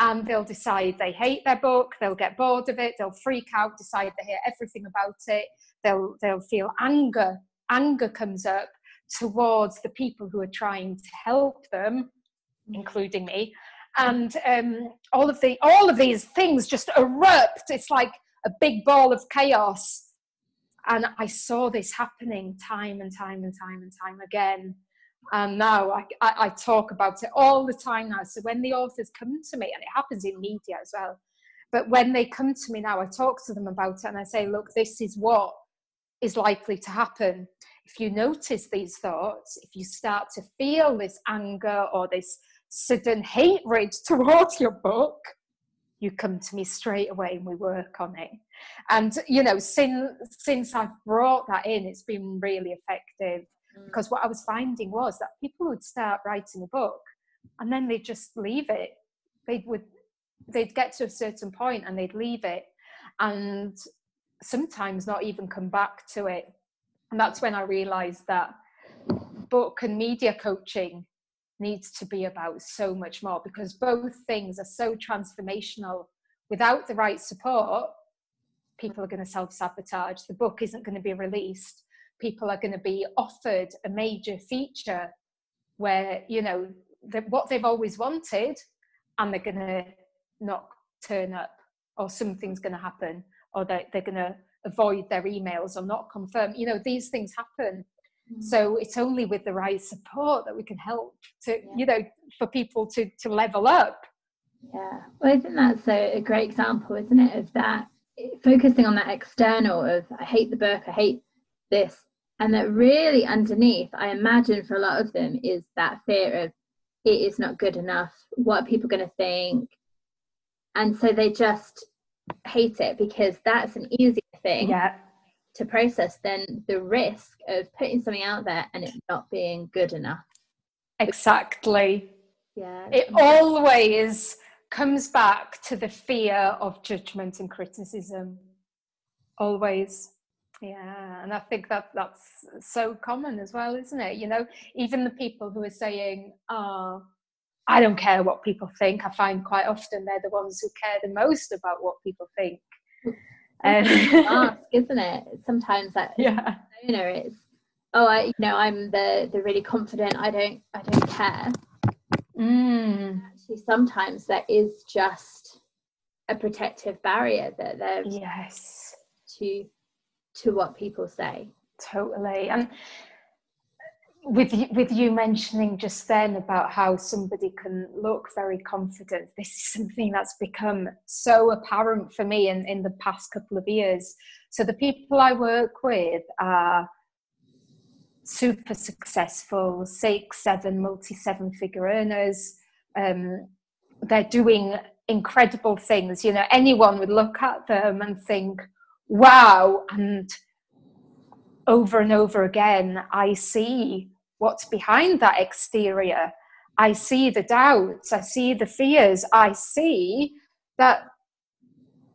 and they'll decide they hate their book they'll get bored of it they'll freak out decide they hate everything about it. They'll they'll feel anger anger comes up towards the people who are trying to help them including me. And um, all of the all of these things just erupt. It's like a big ball of chaos. And i saw this happening time and time and time and time again and now I, I, I, talk about it all the time now. So when the authors come to me, and it happens in media as well, but when they come to me now, I talk to them about it and I say, look, this is what is likely to happen. If you notice these thoughts, if you start to feel this anger or this sudden hatred towards your book, you come to me straight away and we work on it. And you know, since since I've brought that in, it's been really effective. Mm. Because what I was finding was that people would start writing a book and then they'd just leave it. They would they'd get to a certain point and they'd leave it and sometimes not even come back to it. And that's when I realized that book and media coaching needs to be about so much more because both things are so transformational. Without the right support, people are going to self sabotage. The book isn't going to be released people are going to be offered a major feature where you know what they've always wanted and they're going to not turn up or something's going to happen or they're, they're going to avoid their emails or not confirm you know these things happen mm. so it's only with the right support that we can help to yeah. you know for people to to level up yeah well isn't that a, a great example isn't it of that focusing on that external of i hate the book i hate this and that really underneath i imagine for a lot of them is that fear of it is not good enough what are people going to think? And so they just hate it because that's an easier thing yeah. to process than the risk of putting something out there and it not being good enough. Exactly. Yeah it always comes back to the fear of judgment and criticism. Always yeah and i think that that's so common as well isn't it? You know even the people who are saying oh i don't care what people think i find quite often they're the ones who care the most about what people think. Um, ask, isn't it? Sometimes that yeah. you know it's oh i you know i'm the the really confident i don't i don't care. Mm. actually sometimes that is just a protective barrier that there's yes. to to what people say. Totally. And with you, with you mentioning just then about how somebody can look very confident this is something that's become so apparent for me in, in the past couple of years. So the people i work with are super successful six seven multi seven figure earners. Um, they're doing incredible things. You know anyone would look at them and think wow and over and over again i see what's behind that exterior. I see the doubts i see the fears i see that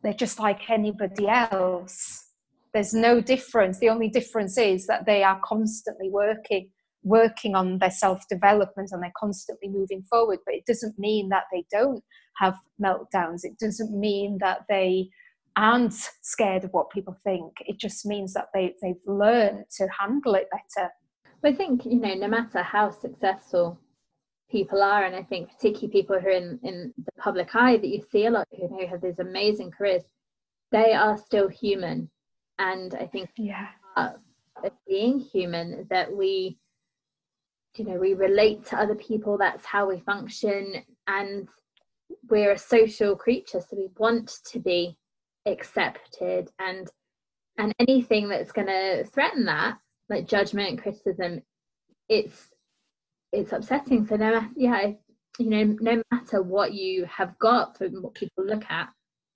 they're just like anybody else. There's no difference. The only difference is that they are constantly working working on their self development and they're constantly moving forward but it doesn't mean that they don't have meltdowns. It doesn't mean that they aren't scared of what people think. It just means that they, they've learned to handle it better. I think, you know, no matter how successful people are, and I think particularly people who are in, in the public eye that you see a lot who know have these amazing careers, they are still human. And I think yeah. being human that we you know we relate to other people that's how we function and we're a social creature so we want to be accepted and and anything that's going to threaten that like judgment criticism it's it's upsetting. So no yeah you know no matter what you have got from what people look at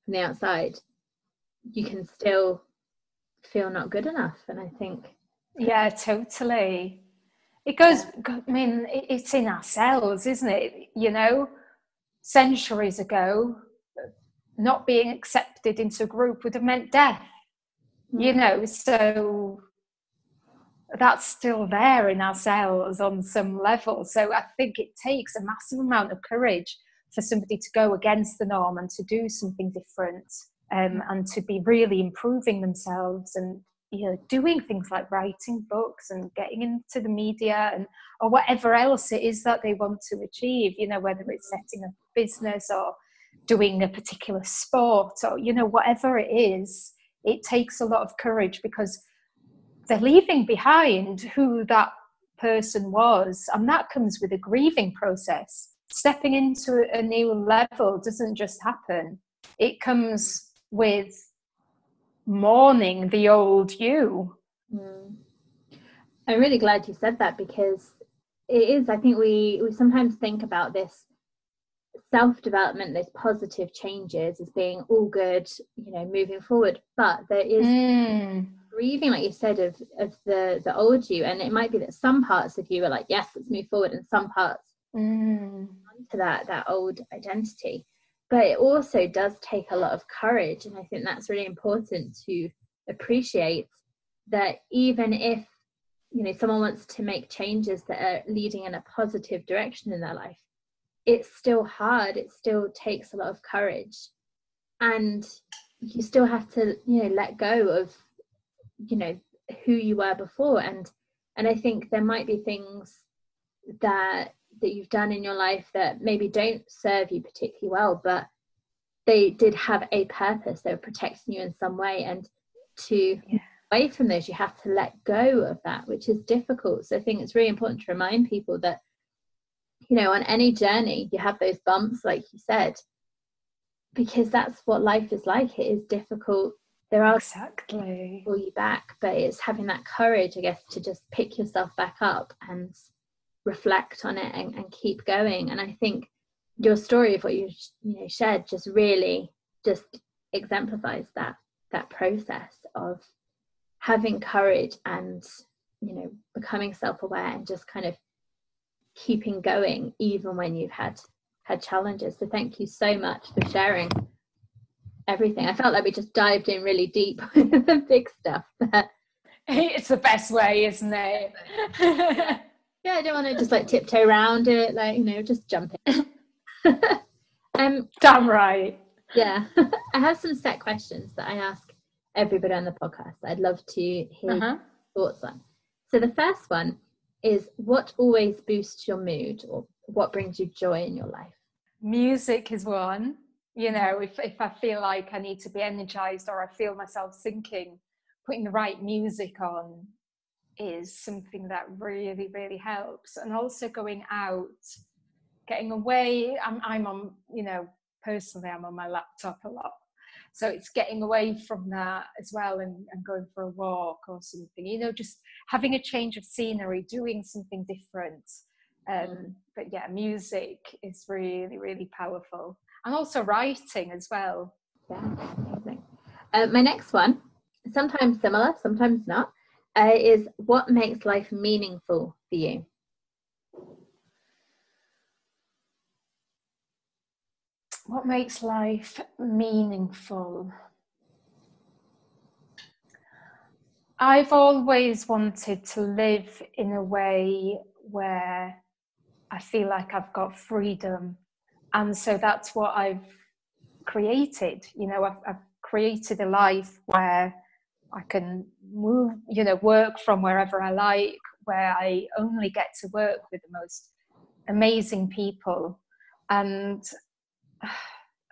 from the outside you can still feel not good enough and i think yeah totally. It goes i mean it's in ourselves isn't it? You know centuries ago not being accepted into a group would have meant death you hmm. know? So that's still there in ourselves on some level. So i think it takes a massive amount of courage for somebody to go against the norm and to do something different um, and to be really improving themselves and you know doing things like writing books and getting into the media and or whatever else it is that they want to achieve you know whether it's setting a business or doing a particular sport or you know whatever it is it takes a lot of courage because they're leaving behind who that person was and that comes with a grieving process. Stepping into a new level doesn't just happen. It comes with mourning the old you. Mm. i'm really glad you said that because it is i think we we sometimes think about this self development, those positive changes as being all good, you know, moving forward. But there is mm. grieving, like you said, of of the the old you, and it might be that some parts of you are like, yes, let's move forward, and some parts mm. to that that old identity. But it also does take a lot of courage, and I think that's really important to appreciate that even if you know someone wants to make changes that are leading in a positive direction in their life it's still hard it still takes a lot of courage. And you still have to you know let go of you know who you were before. And and i think there might be things that that you've done in your life that maybe don't serve you particularly well but they did have a purpose. They were protecting you in some way. And to yeah. away from those you have to let go of that which is difficult. So i think it's really important to remind people that you know on any journey you have those bumps like you said because that's what life is like. It is difficult. There are exactly. pull you back but it's having that courage i guess to just pick yourself back up and reflect on it and, and keep going. And i think your story of what you you know shared just really just exemplifies that that process of having courage and you know becoming self-aware and just kind of keeping going even when you've had had challenges. So thank you so much for sharing everything. I felt like we just dived in really deep with the big stuff. it's the best way, isn't it? yeah, I don't want to just like tiptoe around it, like you know, just jump in. um, damn right. Yeah, I have some set questions that I ask everybody on the podcast. I'd love to hear uh-huh. thoughts on. So the first one is, what always boosts your mood, or what brings you joy in your life? Music is one. You know, if if I feel like I need to be energized or I feel myself sinking, putting the right music on is something that really really helps and also going out getting away i'm, I'm on you know personally i'm on my laptop a lot so it's getting away from that as well and, and going for a walk or something you know just having a change of scenery doing something different. Um, mm. but yeah music is really really powerful. And also writing as well. Yeah amazing. Uh, my next one sometimes similar sometimes not uh, is what makes life meaningful for you what makes life meaningful? I've always wanted to live in a way where I feel like I've got freedom. And so that's what I've created. You know, I've, I've created a life where I can move, you know, work from wherever I like, where I only get to work with the most amazing people. And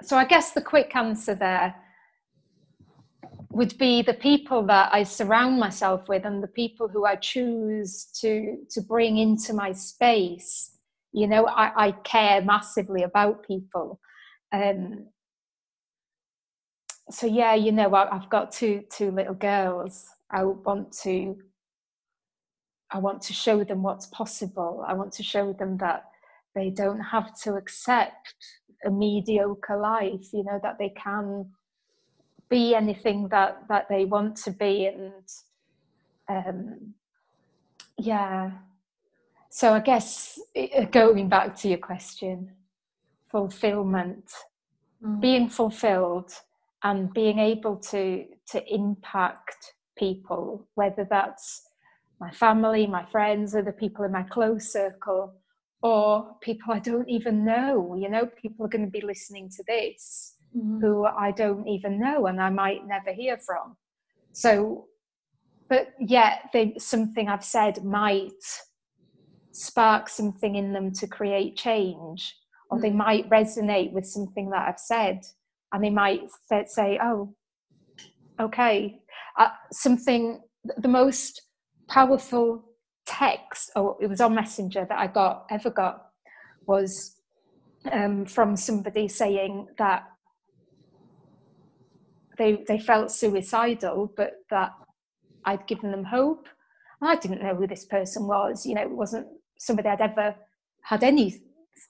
so I guess the quick answer there would be the people that I surround myself with and the people who I choose to to bring into my space. You know, I, I care massively about people. Um, so yeah, you know, I, I've got two two little girls. I want to I want to show them what's possible. I want to show them that they don't have to accept a mediocre life you know that they can be anything that that they want to be and um yeah so i guess uh, going back to your question fulfillment mm. being fulfilled and being able to to impact people whether that's my family my friends or the people in my close circle or people I don't even know. You know, people are going to be listening to this mm-hmm. who I don't even know and I might never hear from. So, but yet, they, something I've said might spark something in them to create change, or mm-hmm. they might resonate with something that I've said, and they might say, "Oh, okay." Uh, something the most powerful text, or it was on Messenger that I got ever got, was um, from somebody saying that they they felt suicidal, but that I'd given them hope. I didn't know who this person was. You know, it wasn't somebody I'd ever had any,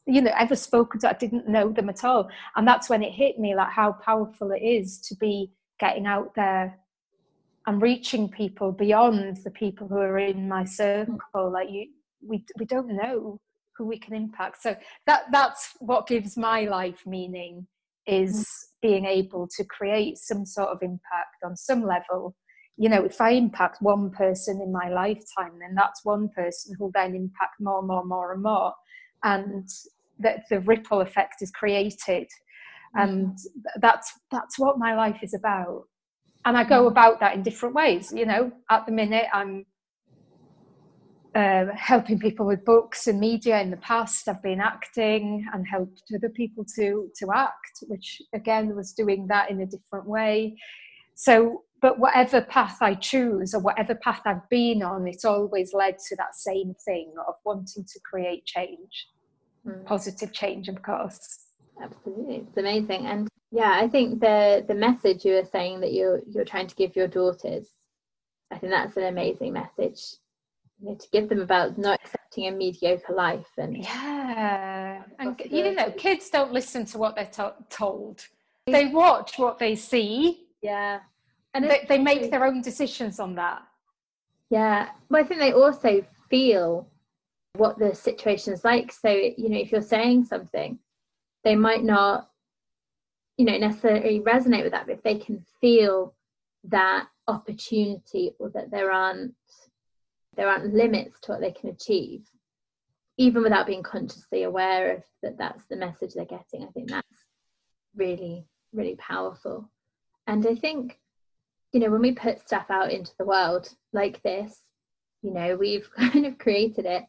you know, ever spoken to. I didn't know them at all. And that's when it hit me, like how powerful it is to be getting out there I'm reaching people beyond the people who are in my circle. Like you, we we don't know who we can impact. So that that's what gives my life meaning is mm. being able to create some sort of impact on some level. You know, if I impact one person in my lifetime, then that's one person who'll then impact more, and more, more, and more, and that the ripple effect is created. Mm. And that's that's what my life is about and I go mm. about that in different ways. You know, at the minute I'm uh, helping people with books and media. In the past, I've been acting and helped other people to to act, which again was doing that in a different way. So, but whatever path I choose or whatever path I've been on, it's always led to that same thing of wanting to create change, mm. positive change, of course. Absolutely, it's amazing, and yeah i think the the message you were saying that you're you're trying to give your daughters i think that's an amazing message you know, to give them about not accepting a mediocre life and yeah. and you know kids don't listen to what they're to- told. They watch what they see. Yeah. And they, they make their own decisions on that. Yeah. But i think they also feel what the situation is like. So, you know, if you're saying something, they might not, you know, necessarily resonate with that, but if they can feel that opportunity or that there aren't there aren't limits to what they can achieve, even without being consciously aware of that that's the message they're getting. I think that's really, really powerful. And I think, you know, when we put stuff out into the world like this, you know, we've kind of created it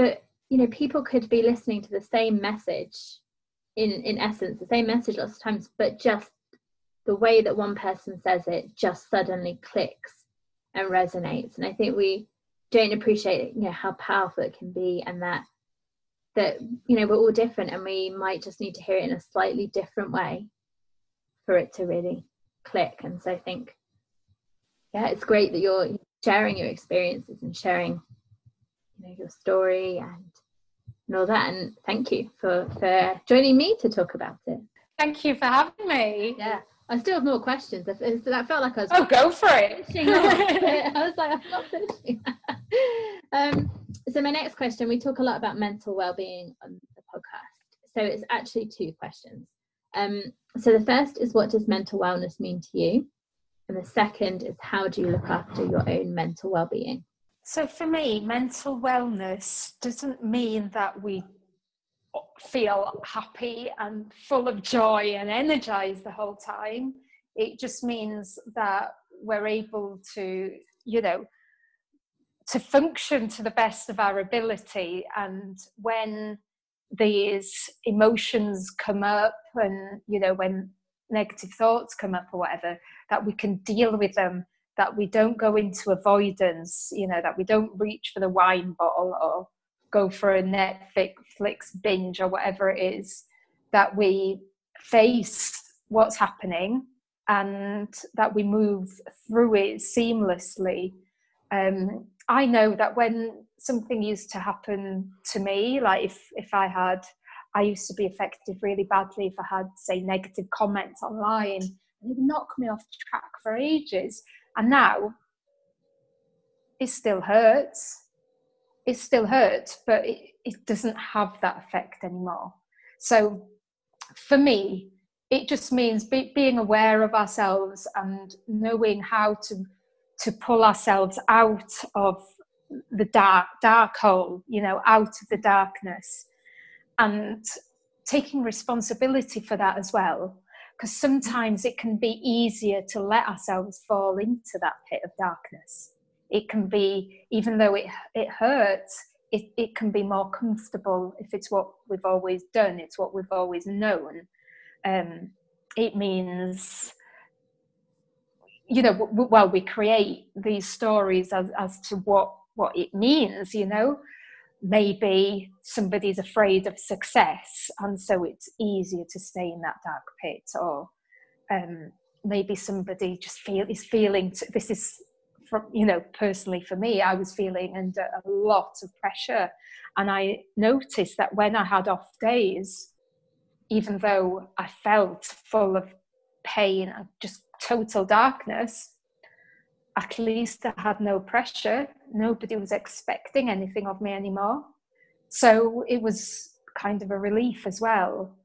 but you know people could be listening to the same message in in essence the same message lots of times but just the way that one person says it just suddenly clicks and resonates. And i think we don't appreciate you know how powerful it can be and that that you know we're all different and we might just need to hear it in a slightly different way for it to really click. And so i think yeah it's great that you're sharing your experiences and sharing you know your story and all that and thank you for for joining me to talk about it thank you for having me yeah I still have more questions. That felt like I was. Oh, go for it! I was like, I'm not finishing. um, so my next question: We talk a lot about mental well-being on the podcast. So it's actually two questions. Um, so the first is, what does mental wellness mean to you? And the second is, how do you look after your own mental well-being? So for me, mental wellness doesn't mean that we feel happy and full of joy and energized the whole time. It just means that we're able to, you know, to function to the best of our ability. And when these emotions come up and, you know, when negative thoughts come up or whatever, that we can deal with them that we don't go into avoidance, you know, that we don't reach for the wine bottle or go for a Netflix binge or whatever it is, that we face what's happening and that we move through it seamlessly. Um, I know that when something used to happen to me, like if, if I had, I used to be affected really badly if I had, say, negative comments online, it would knock me off track for ages. And now it still hurts. It still hurts, but it, it doesn't have that effect anymore. So for me, it just means be, being aware of ourselves and knowing how to to pull ourselves out of the dark dark hole you know out of the darkness and taking responsibility for that as well because sometimes it can be easier to let ourselves fall into that pit of darkness. It can be, even though it, it hurts, it, it can be more comfortable if it's what we've always done, it's what we've always known. Um, it means, you know, w- well, we create these stories as, as to what, what it means, you know maybe somebody's afraid of success and so it's easier to stay in that dark pit or um, maybe somebody just feel is feeling this is from you know personally for me i was feeling under a lot of pressure. And i noticed that when i had off days even though i felt full of pain and just total darkness at least I had no pressure. Nobody was expecting anything of me anymore. So it was kind of a relief as well.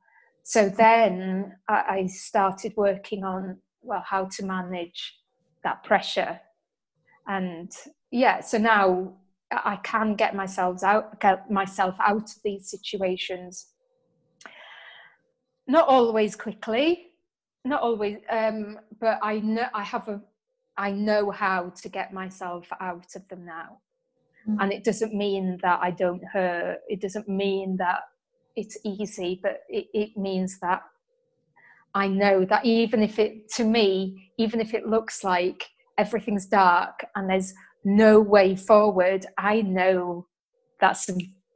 So then I started working on, well, how to manage that pressure. And yeah, so now I can get myself out, get myself out of these situations. Not always quickly, not always, um, but I know I have a I know how to get myself out of them now. Mm. And it doesn't mean that I don't hurt. It doesn't mean that it's easy, but it, it means that I know that even if it, to me, even if it looks like everything's dark and there's no way forward, I know that's,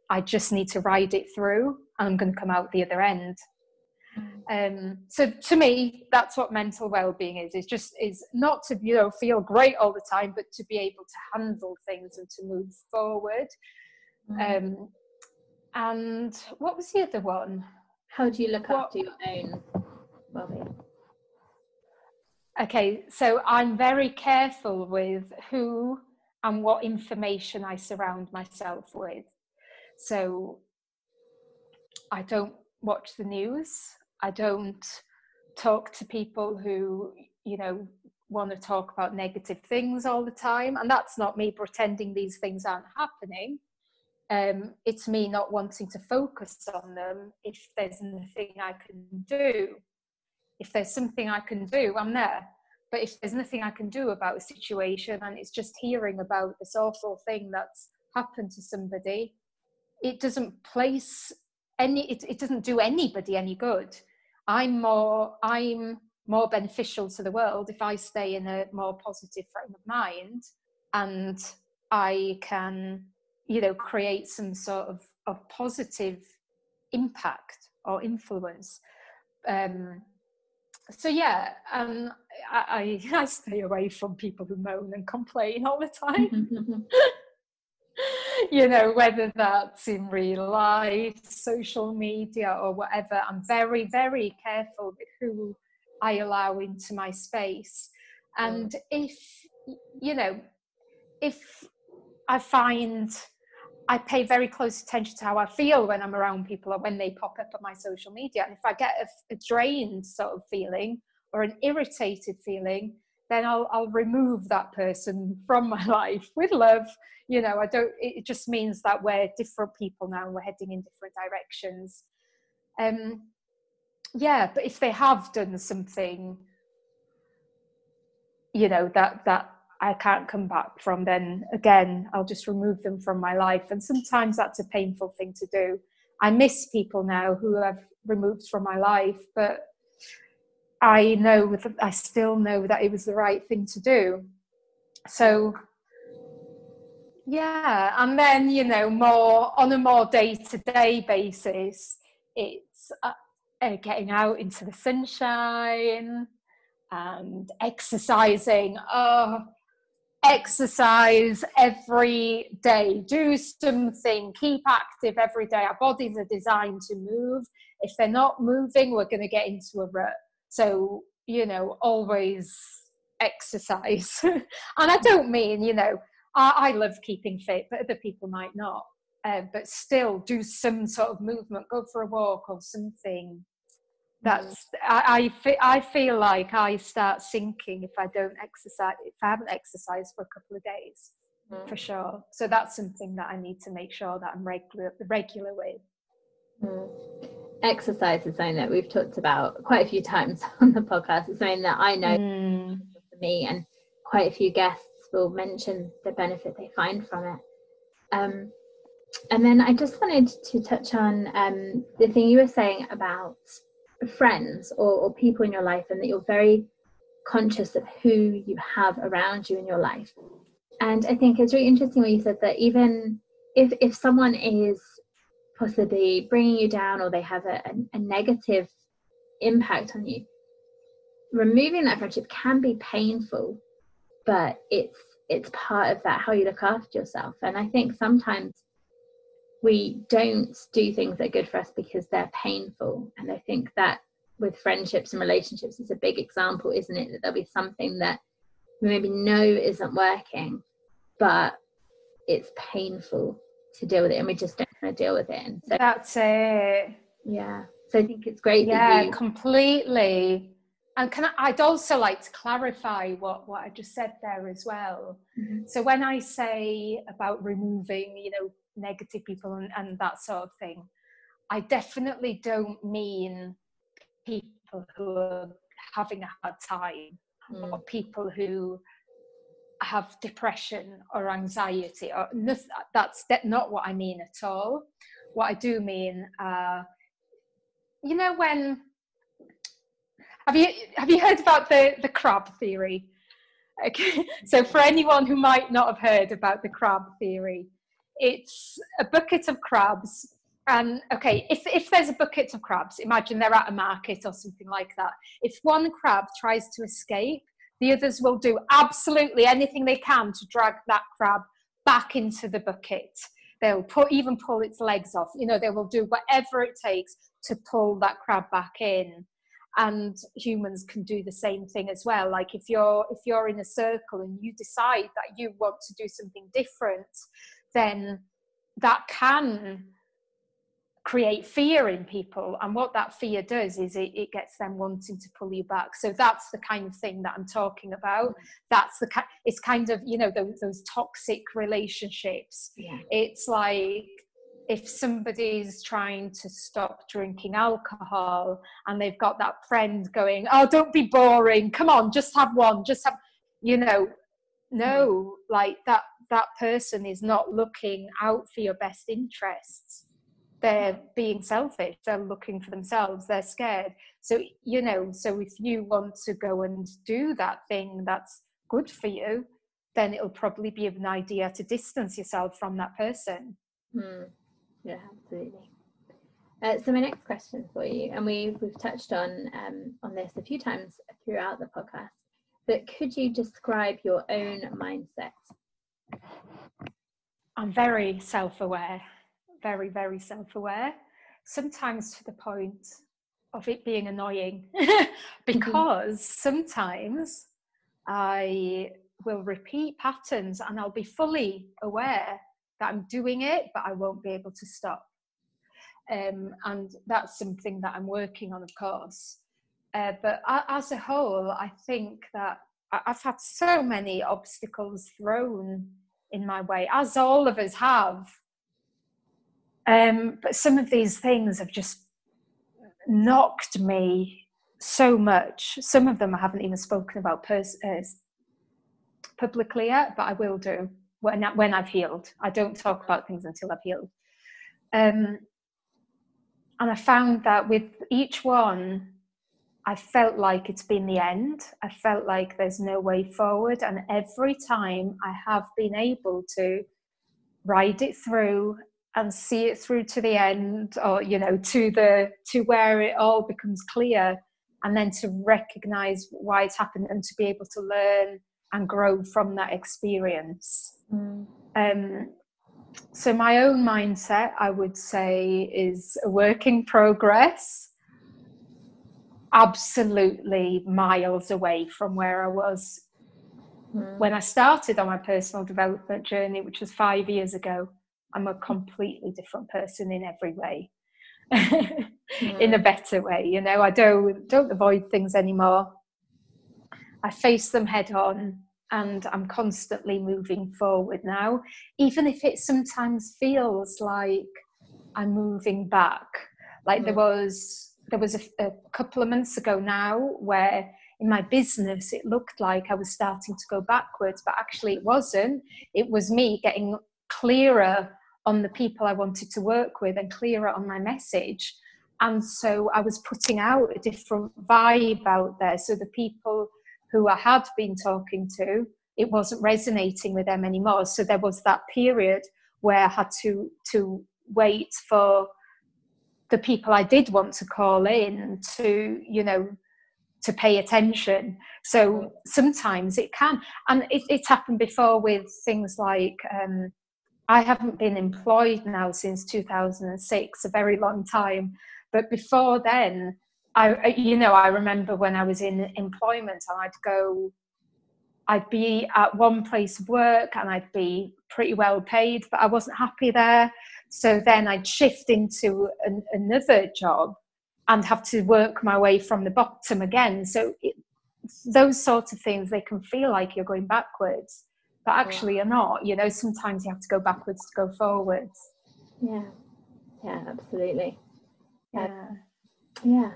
I just need to ride it through and I'm going to come out the other end. Um, so to me, that's what mental well-being is. It's just is not to you know feel great all the time, but to be able to handle things and to move forward. Mm. Um, and what was the other one? How do you look what, after your own well-being? Okay, so I'm very careful with who and what information I surround myself with. So I don't watch the news. I don't talk to people who, you know, want to talk about negative things all the time. And that's not me pretending these things aren't happening. Um, it's me not wanting to focus on them if there's nothing I can do. If there's something I can do, I'm there. But if there's nothing I can do about a situation and it's just hearing about this awful thing that's happened to somebody, it doesn't place any, it, it doesn't do anybody any good. I'm more, I'm more beneficial to the world if I stay in a more positive frame of mind and I can, you know, create some sort of, of positive impact or influence. Um, so yeah, um, I, I, I stay away from people who moan and complain all the time. you know, whether that's in real life, social media, or whatever. I'm very, very careful with who I allow into my space. And mm. if, you know, if I find I pay very close attention to how I feel when I'm around people or when they pop up on my social media. And if I get a, a drained sort of feeling or an irritated feeling, then I'll, I'll remove that person from my life with love. You know, I don't, it just means that we're different people now and we're heading in different directions. Um, yeah but if they have done something you know that that i can't come back from then again i'll just remove them from my life and sometimes that's a painful thing to do i miss people now who i've removed from my life but i know that i still know that it was the right thing to do so yeah and then you know more on a more day-to-day basis it's uh, uh, getting out into the sunshine and exercising. Oh, exercise every day. Do something. Keep active every day. Our bodies are designed to move. If they're not moving, we're going to get into a rut. So, you know, always exercise. and I don't mean, you know, I, I love keeping fit, but other people might not. Uh, but still do some sort of movement, go for a walk or something. That's I, I, I feel like I start sinking if I don't exercise if I haven't exercised for a couple of days mm. for sure. So that's something that I need to make sure that I'm regular regular with. Mm. Exercise is something that we've talked about quite a few times on the podcast. It's something that I know mm. for me, and quite a few guests will mention the benefit they find from it. Um, and then I just wanted to touch on um, the thing you were saying about friends or, or people in your life, and that you're very conscious of who you have around you in your life. And I think it's really interesting when you said that even if if someone is possibly bringing you down or they have a, a, a negative impact on you, removing that friendship can be painful, but it's it's part of that how you look after yourself. And I think sometimes we don't do things that are good for us because they're painful. And I think that with friendships and relationships, is a big example, isn't it? That there'll be something that we maybe know isn't working, but it's painful to deal with it, and we just don't want to deal with it. And so that's it. Yeah. So I think it's great. Yeah, you... completely. And can I, I'd also like to clarify what, what I just said there as well. Mm-hmm. So when I say about removing, you know, negative people and, and that sort of thing. I definitely don't mean people who are having a hard time mm. or people who have depression or anxiety or nothing, that's not what I mean at all. What I do mean, uh, you know, when have you have you heard about the the crab theory? Okay, so for anyone who might not have heard about the crab theory, it's a bucket of crabs and okay if, if there's a bucket of crabs imagine they're at a market or something like that if one crab tries to escape the others will do absolutely anything they can to drag that crab back into the bucket. They'll put even pull its legs off. You know they will do whatever it takes to pull that crab back in. And humans can do the same thing as well. Like if you're if you're in a circle and you decide that you want to do something different then that can create fear in people and what that fear does is it, it gets them wanting to pull you back. So that's the kind of thing that i'm talking about. Mm. That's the kind it's kind of you know those, those toxic relationships. Yeah. it's like if somebody's trying to stop drinking alcohol and they've got that friend going oh don't be boring. Come on just have one just have you know no mm. like that that person is not looking out for your best interests they're being selfish they're looking for themselves they're scared. So you know so if you want to go and do that thing that's good for you then it'll probably be an idea to distance yourself from that person. Hmm. yeah absolutely. Uh, so my next question for you and we, we've touched on um, on this a few times throughout the podcast but could you describe your own mindset? I'm very self-aware very, very self aware, sometimes to the point of it being annoying because mm-hmm. sometimes I will repeat patterns and I'll be fully aware that I'm doing it, but I won't be able to stop. Um, and that's something that I'm working on, of course. Uh, but as a whole, I think that I've had so many obstacles thrown in my way, as all of us have. Um, but some of these things have just knocked me so much. Some of them I haven't even spoken about pers- uh, publicly yet, but I will do when, when I've healed. I don't talk about things until I've healed. Um, and I found that with each one, I felt like it's been the end. I felt like there's no way forward. And every time I have been able to ride it through and see it through to the end or you know to the to where it all becomes clear and then to recognize why it's happened and to be able to learn and grow from that experience mm. um, so my own mindset i would say is a work in progress absolutely miles away from where i was mm. when i started on my personal development journey which was five years ago I'm a completely different person in every way. mm. in a mm. better way you know i don't don't avoid things anymore i face them head on and i'm constantly moving forward now even if it sometimes feels like i'm moving back like mm. there was there was a, a couple of months ago now where in my business it looked like i was starting to go backwards but actually it wasn't it was me getting clearer on the people I wanted to work with and clearer on my message. And so I was putting out a different vibe out there. So the people who I had been talking to, it wasn't resonating with them anymore. So there was that period where I had to to wait for the people I did want to call in to, you know, to pay attention. So sometimes it can, and it, it's happened before with things like um, I haven't been employed now since 2006, a very long time. But before then, I, you know, I remember when I was in employment I'd go, I'd be at one place of work and I'd be pretty well paid, but I wasn't happy there. So then I'd shift into an, another job and have to work my way from the bottom again. So it, those sorts of things, they can feel like you're going backwards but actually you're not you know sometimes you have to go backwards to go forwards. Yeah. Yeah absolutely. Yeah. Uh, yeah.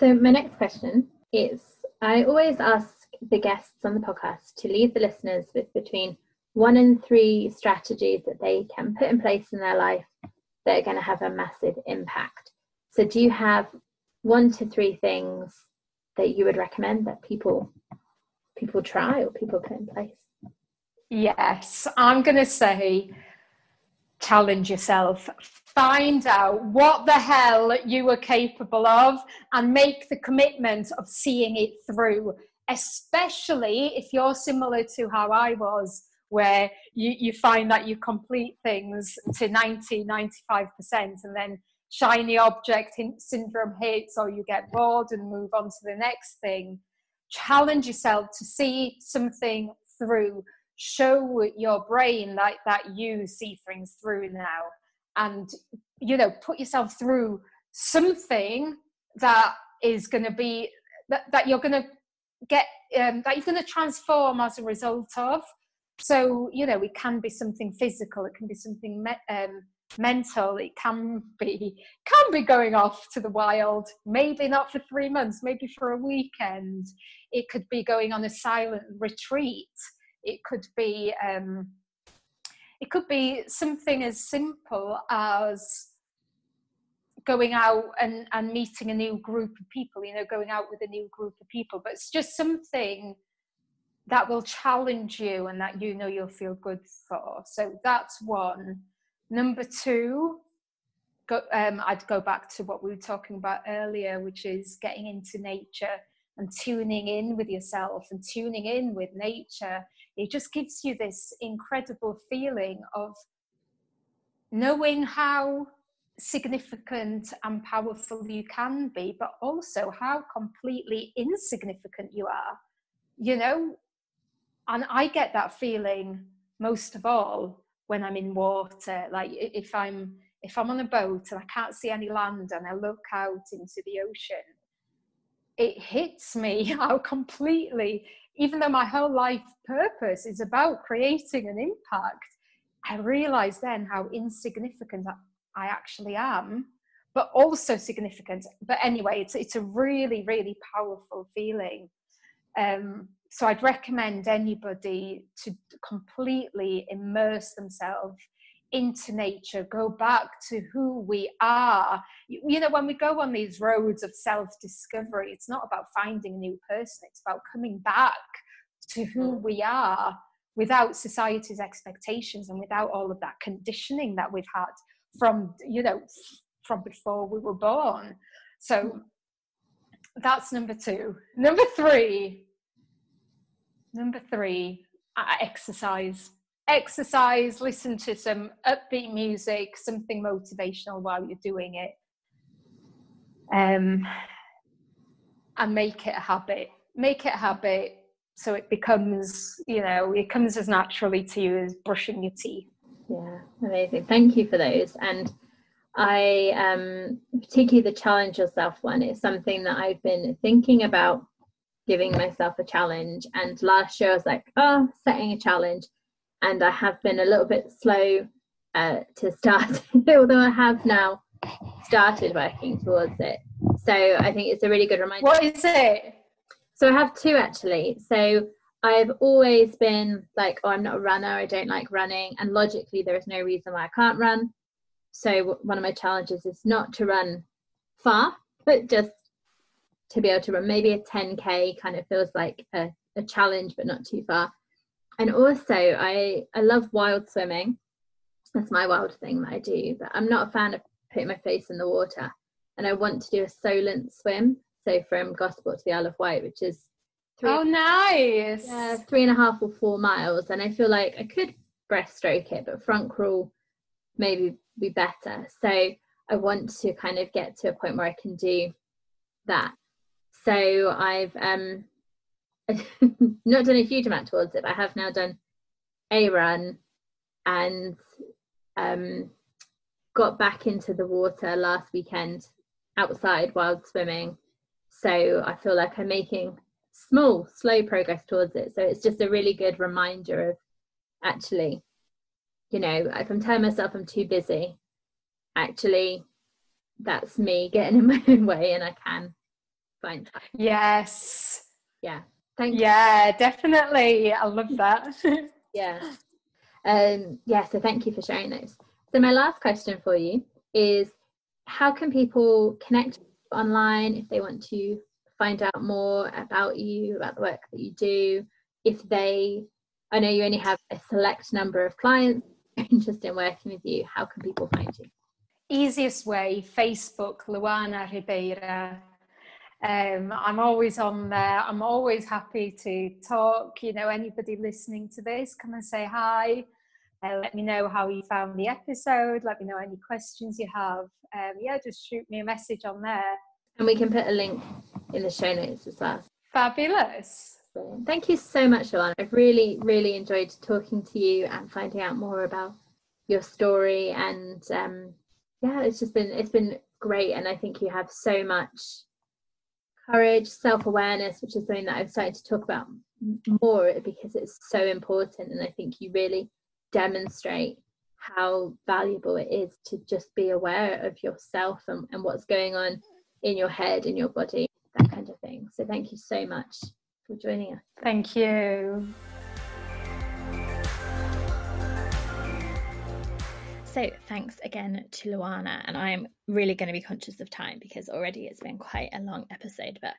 So my next question is i always ask the guests on the podcast to leave the listeners with between one and three strategies that they can put in place in their life that are going to have a massive impact. So do you have one to three things that you would recommend that people people try or people put in place Yes, I'm going to say challenge yourself. Find out what the hell you are capable of and make the commitment of seeing it through, especially if you're similar to how I was, where you, you find that you complete things to 90, 95%, and then shiny object syndrome hits, or you get bored and move on to the next thing. Challenge yourself to see something through show your brain like that you see things through now. And you know put yourself through something that is going to be that, that you're going to get um, that you're going to transform as a result of. So you know it can be something physical it can be something me- um, mental it can be can be going off to the wild. Maybe not for three months maybe for a weekend. It could be going on a silent retreat it could be um, it could be something as simple as going out and, and meeting a new group of people you know going out with a new group of people but it's just something that will challenge you and that you know you'll feel good for. So that's one. Number two go, um, i'd go back to what we were talking about earlier which is getting into nature and tuning in with yourself and tuning in with nature it just gives you this incredible feeling of knowing how significant and powerful you can be, but also how completely insignificant you are. You know, and I get that feeling most of all when I'm in water. Like if I'm if I'm on a boat and I can't see any land and I look out into the ocean, it hits me how completely, even though my whole life purpose is about creating an impact, I realize then how insignificant I actually am, but also significant. But anyway, it's it's a really really powerful feeling. Um, so I'd recommend anybody to completely immerse themselves into nature, go back to who we are. You, know, when we go on these roads of self discovery, it's not about finding a new person, it's about coming back to who mm. we are without society's expectations and without all of that conditioning that we've had from you know from before we were born. So that's number two. Number three. Number three exercise exercise listen to some upbeat music something motivational while you're doing it um, and make it a habit make it a habit so it becomes you know it comes as naturally to you as brushing your teeth yeah, amazing. Thank you for those. And I, um, particularly the challenge yourself one, is something that I've been thinking about giving myself a challenge. And last year I was like, oh, setting a challenge. And I have been a little bit slow uh, to start, although I have now started working towards it. So I think it's a really good reminder. What is it? So I have two actually. So I've always been like, oh, I'm not a runner. I don't like running. And logically, there is no reason why I can't run. So, one of my challenges is not to run far, but just to be able to run. Maybe a 10K kind of feels like a, a challenge, but not too far. And also, I, I love wild swimming. That's my wild thing that I do. But I'm not a fan of putting my face in the water. And I want to do a Solent swim. So, from Gosport to the Isle of Wight, which is Three, oh, nice. Yeah, three and a half or four miles. And I feel like I could breaststroke it, but front crawl maybe be better. So I want to kind of get to a point where I can do that. So I've um not done a huge amount towards it, but I have now done a run and um got back into the water last weekend outside while swimming. So I feel like I'm making small, slow progress towards it. So it's just a really good reminder of actually, you know, if I'm telling myself I'm too busy, actually, that's me getting in my own way and I can find time. Yes. Yeah. Thank you. Yeah, definitely. I love that. yeah. Um, yeah, so thank you for sharing those. So my last question for you is how can people connect online if they want to find out more about you, about the work that you do, if they, I know you only have a select number of clients interested in working with you, how can people find you? Easiest way, Facebook, Luana Ribeira. Um, I'm always on there. I'm always happy to talk. You know, anybody listening to this, come and say hi. Uh, let me know how you found the episode. Let me know any questions you have. Um, yeah, just shoot me a message on there. And we can put a link in the show notes as well. Fabulous. Thank you so much, Luana. I've really, really enjoyed talking to you and finding out more about your story. And um, yeah, it's just been it's been great. And I think you have so much courage, self awareness, which is something that I've started to talk about more because it's so important. And I think you really demonstrate how valuable it is to just be aware of yourself and, and what's going on in your head, in your body, that kind of thing. So thank you so much for joining us. Thank you. So, thanks again to Luana. And I'm really going to be conscious of time because already it's been quite a long episode, but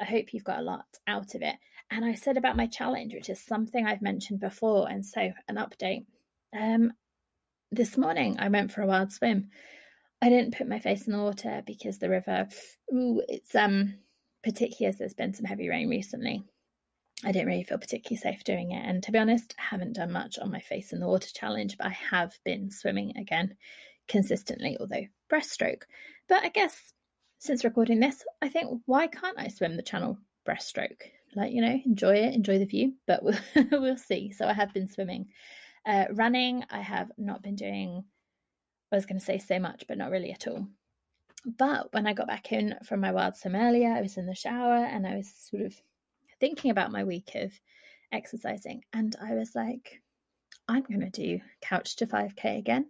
I hope you've got a lot out of it. And I said about my challenge, which is something I've mentioned before. And so, an update. Um, this morning, I went for a wild swim. I didn't put my face in the water because the river, ooh, it's um particularly as there's been some heavy rain recently. I didn't really feel particularly safe doing it. And to be honest, I haven't done much on my face in the water challenge, but I have been swimming again consistently, although breaststroke. But I guess since recording this, I think why can't I swim the channel breaststroke? Like, you know, enjoy it, enjoy the view, but we'll, we'll see. So I have been swimming. Uh, running, I have not been doing, I was going to say so much, but not really at all. But when I got back in from my wild swim earlier, I was in the shower and I was sort of thinking about my week of exercising, and I was like, I'm going to do couch to 5k again.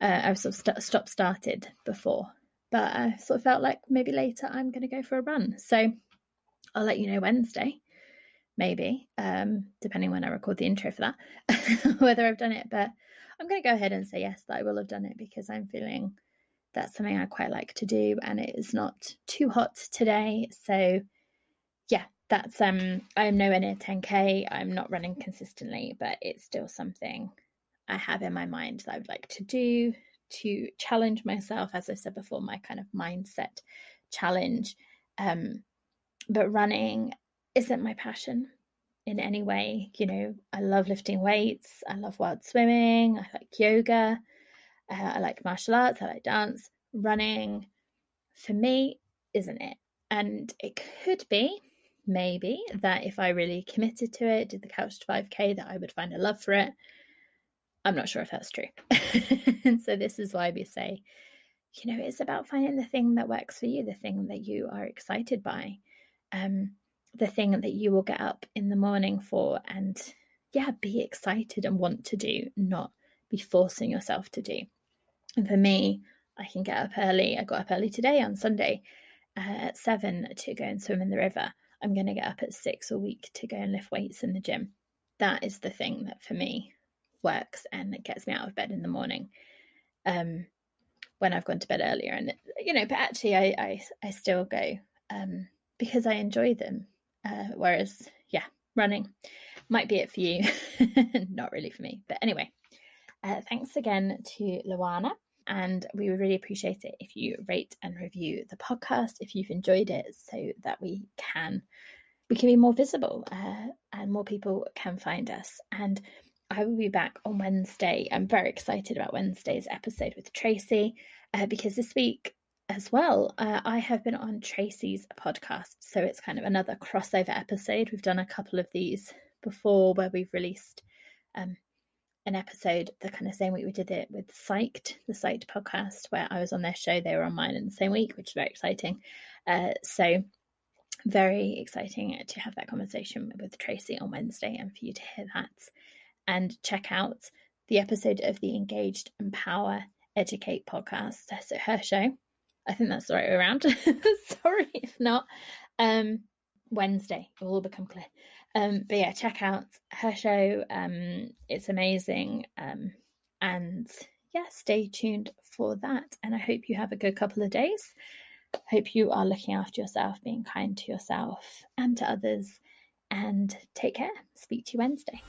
Uh, I was sort of st- stop started before, but I sort of felt like maybe later I'm going to go for a run. So I'll let you know Wednesday, maybe, um, depending when I record the intro for that, whether I've done it. But I'm going to go ahead and say yes, that I will have done it because I'm feeling that's something I quite like to do, and it is not too hot today. So that's um I'm nowhere near 10k. I'm not running consistently, but it's still something I have in my mind that I would like to do to challenge myself, as I said before, my kind of mindset challenge. Um, but running isn't my passion in any way. You know, I love lifting weights, I love wild swimming, I like yoga, uh, I like martial arts, I like dance. Running for me isn't it. And it could be maybe that if I really committed to it, did the couch to 5k, that I would find a love for it. I'm not sure if that's true. and so this is why we say, you know, it's about finding the thing that works for you, the thing that you are excited by, um, the thing that you will get up in the morning for and yeah, be excited and want to do, not be forcing yourself to do. And for me, I can get up early. I got up early today on Sunday uh, at seven to go and swim in the river. I'm going to get up at six a week to go and lift weights in the gym. That is the thing that for me works and it gets me out of bed in the morning. Um, when I've gone to bed earlier, and you know, but actually, I I, I still go um, because I enjoy them. Uh, whereas, yeah, running might be it for you, not really for me. But anyway, uh, thanks again to Luana. And we would really appreciate it if you rate and review the podcast if you've enjoyed it so that we can we can be more visible uh, and more people can find us. And I will be back on Wednesday. I'm very excited about Wednesday's episode with Tracy uh, because this week as well, uh, I have been on Tracy's podcast. So it's kind of another crossover episode. We've done a couple of these before where we've released um, an episode the kind of same week we did it with Psyched, the Psyched podcast, where I was on their show, they were on mine in the same week, which is very exciting. Uh, so very exciting to have that conversation with Tracy on Wednesday and for you to hear that. And check out the episode of the Engaged Empower Educate podcast. So her show. I think that's the right way around. Sorry if not. Um, Wednesday, it will all become clear. Um, but yeah, check out her show. Um, it's amazing. Um, and yeah, stay tuned for that. And I hope you have a good couple of days. Hope you are looking after yourself, being kind to yourself and to others. And take care. Speak to you Wednesday.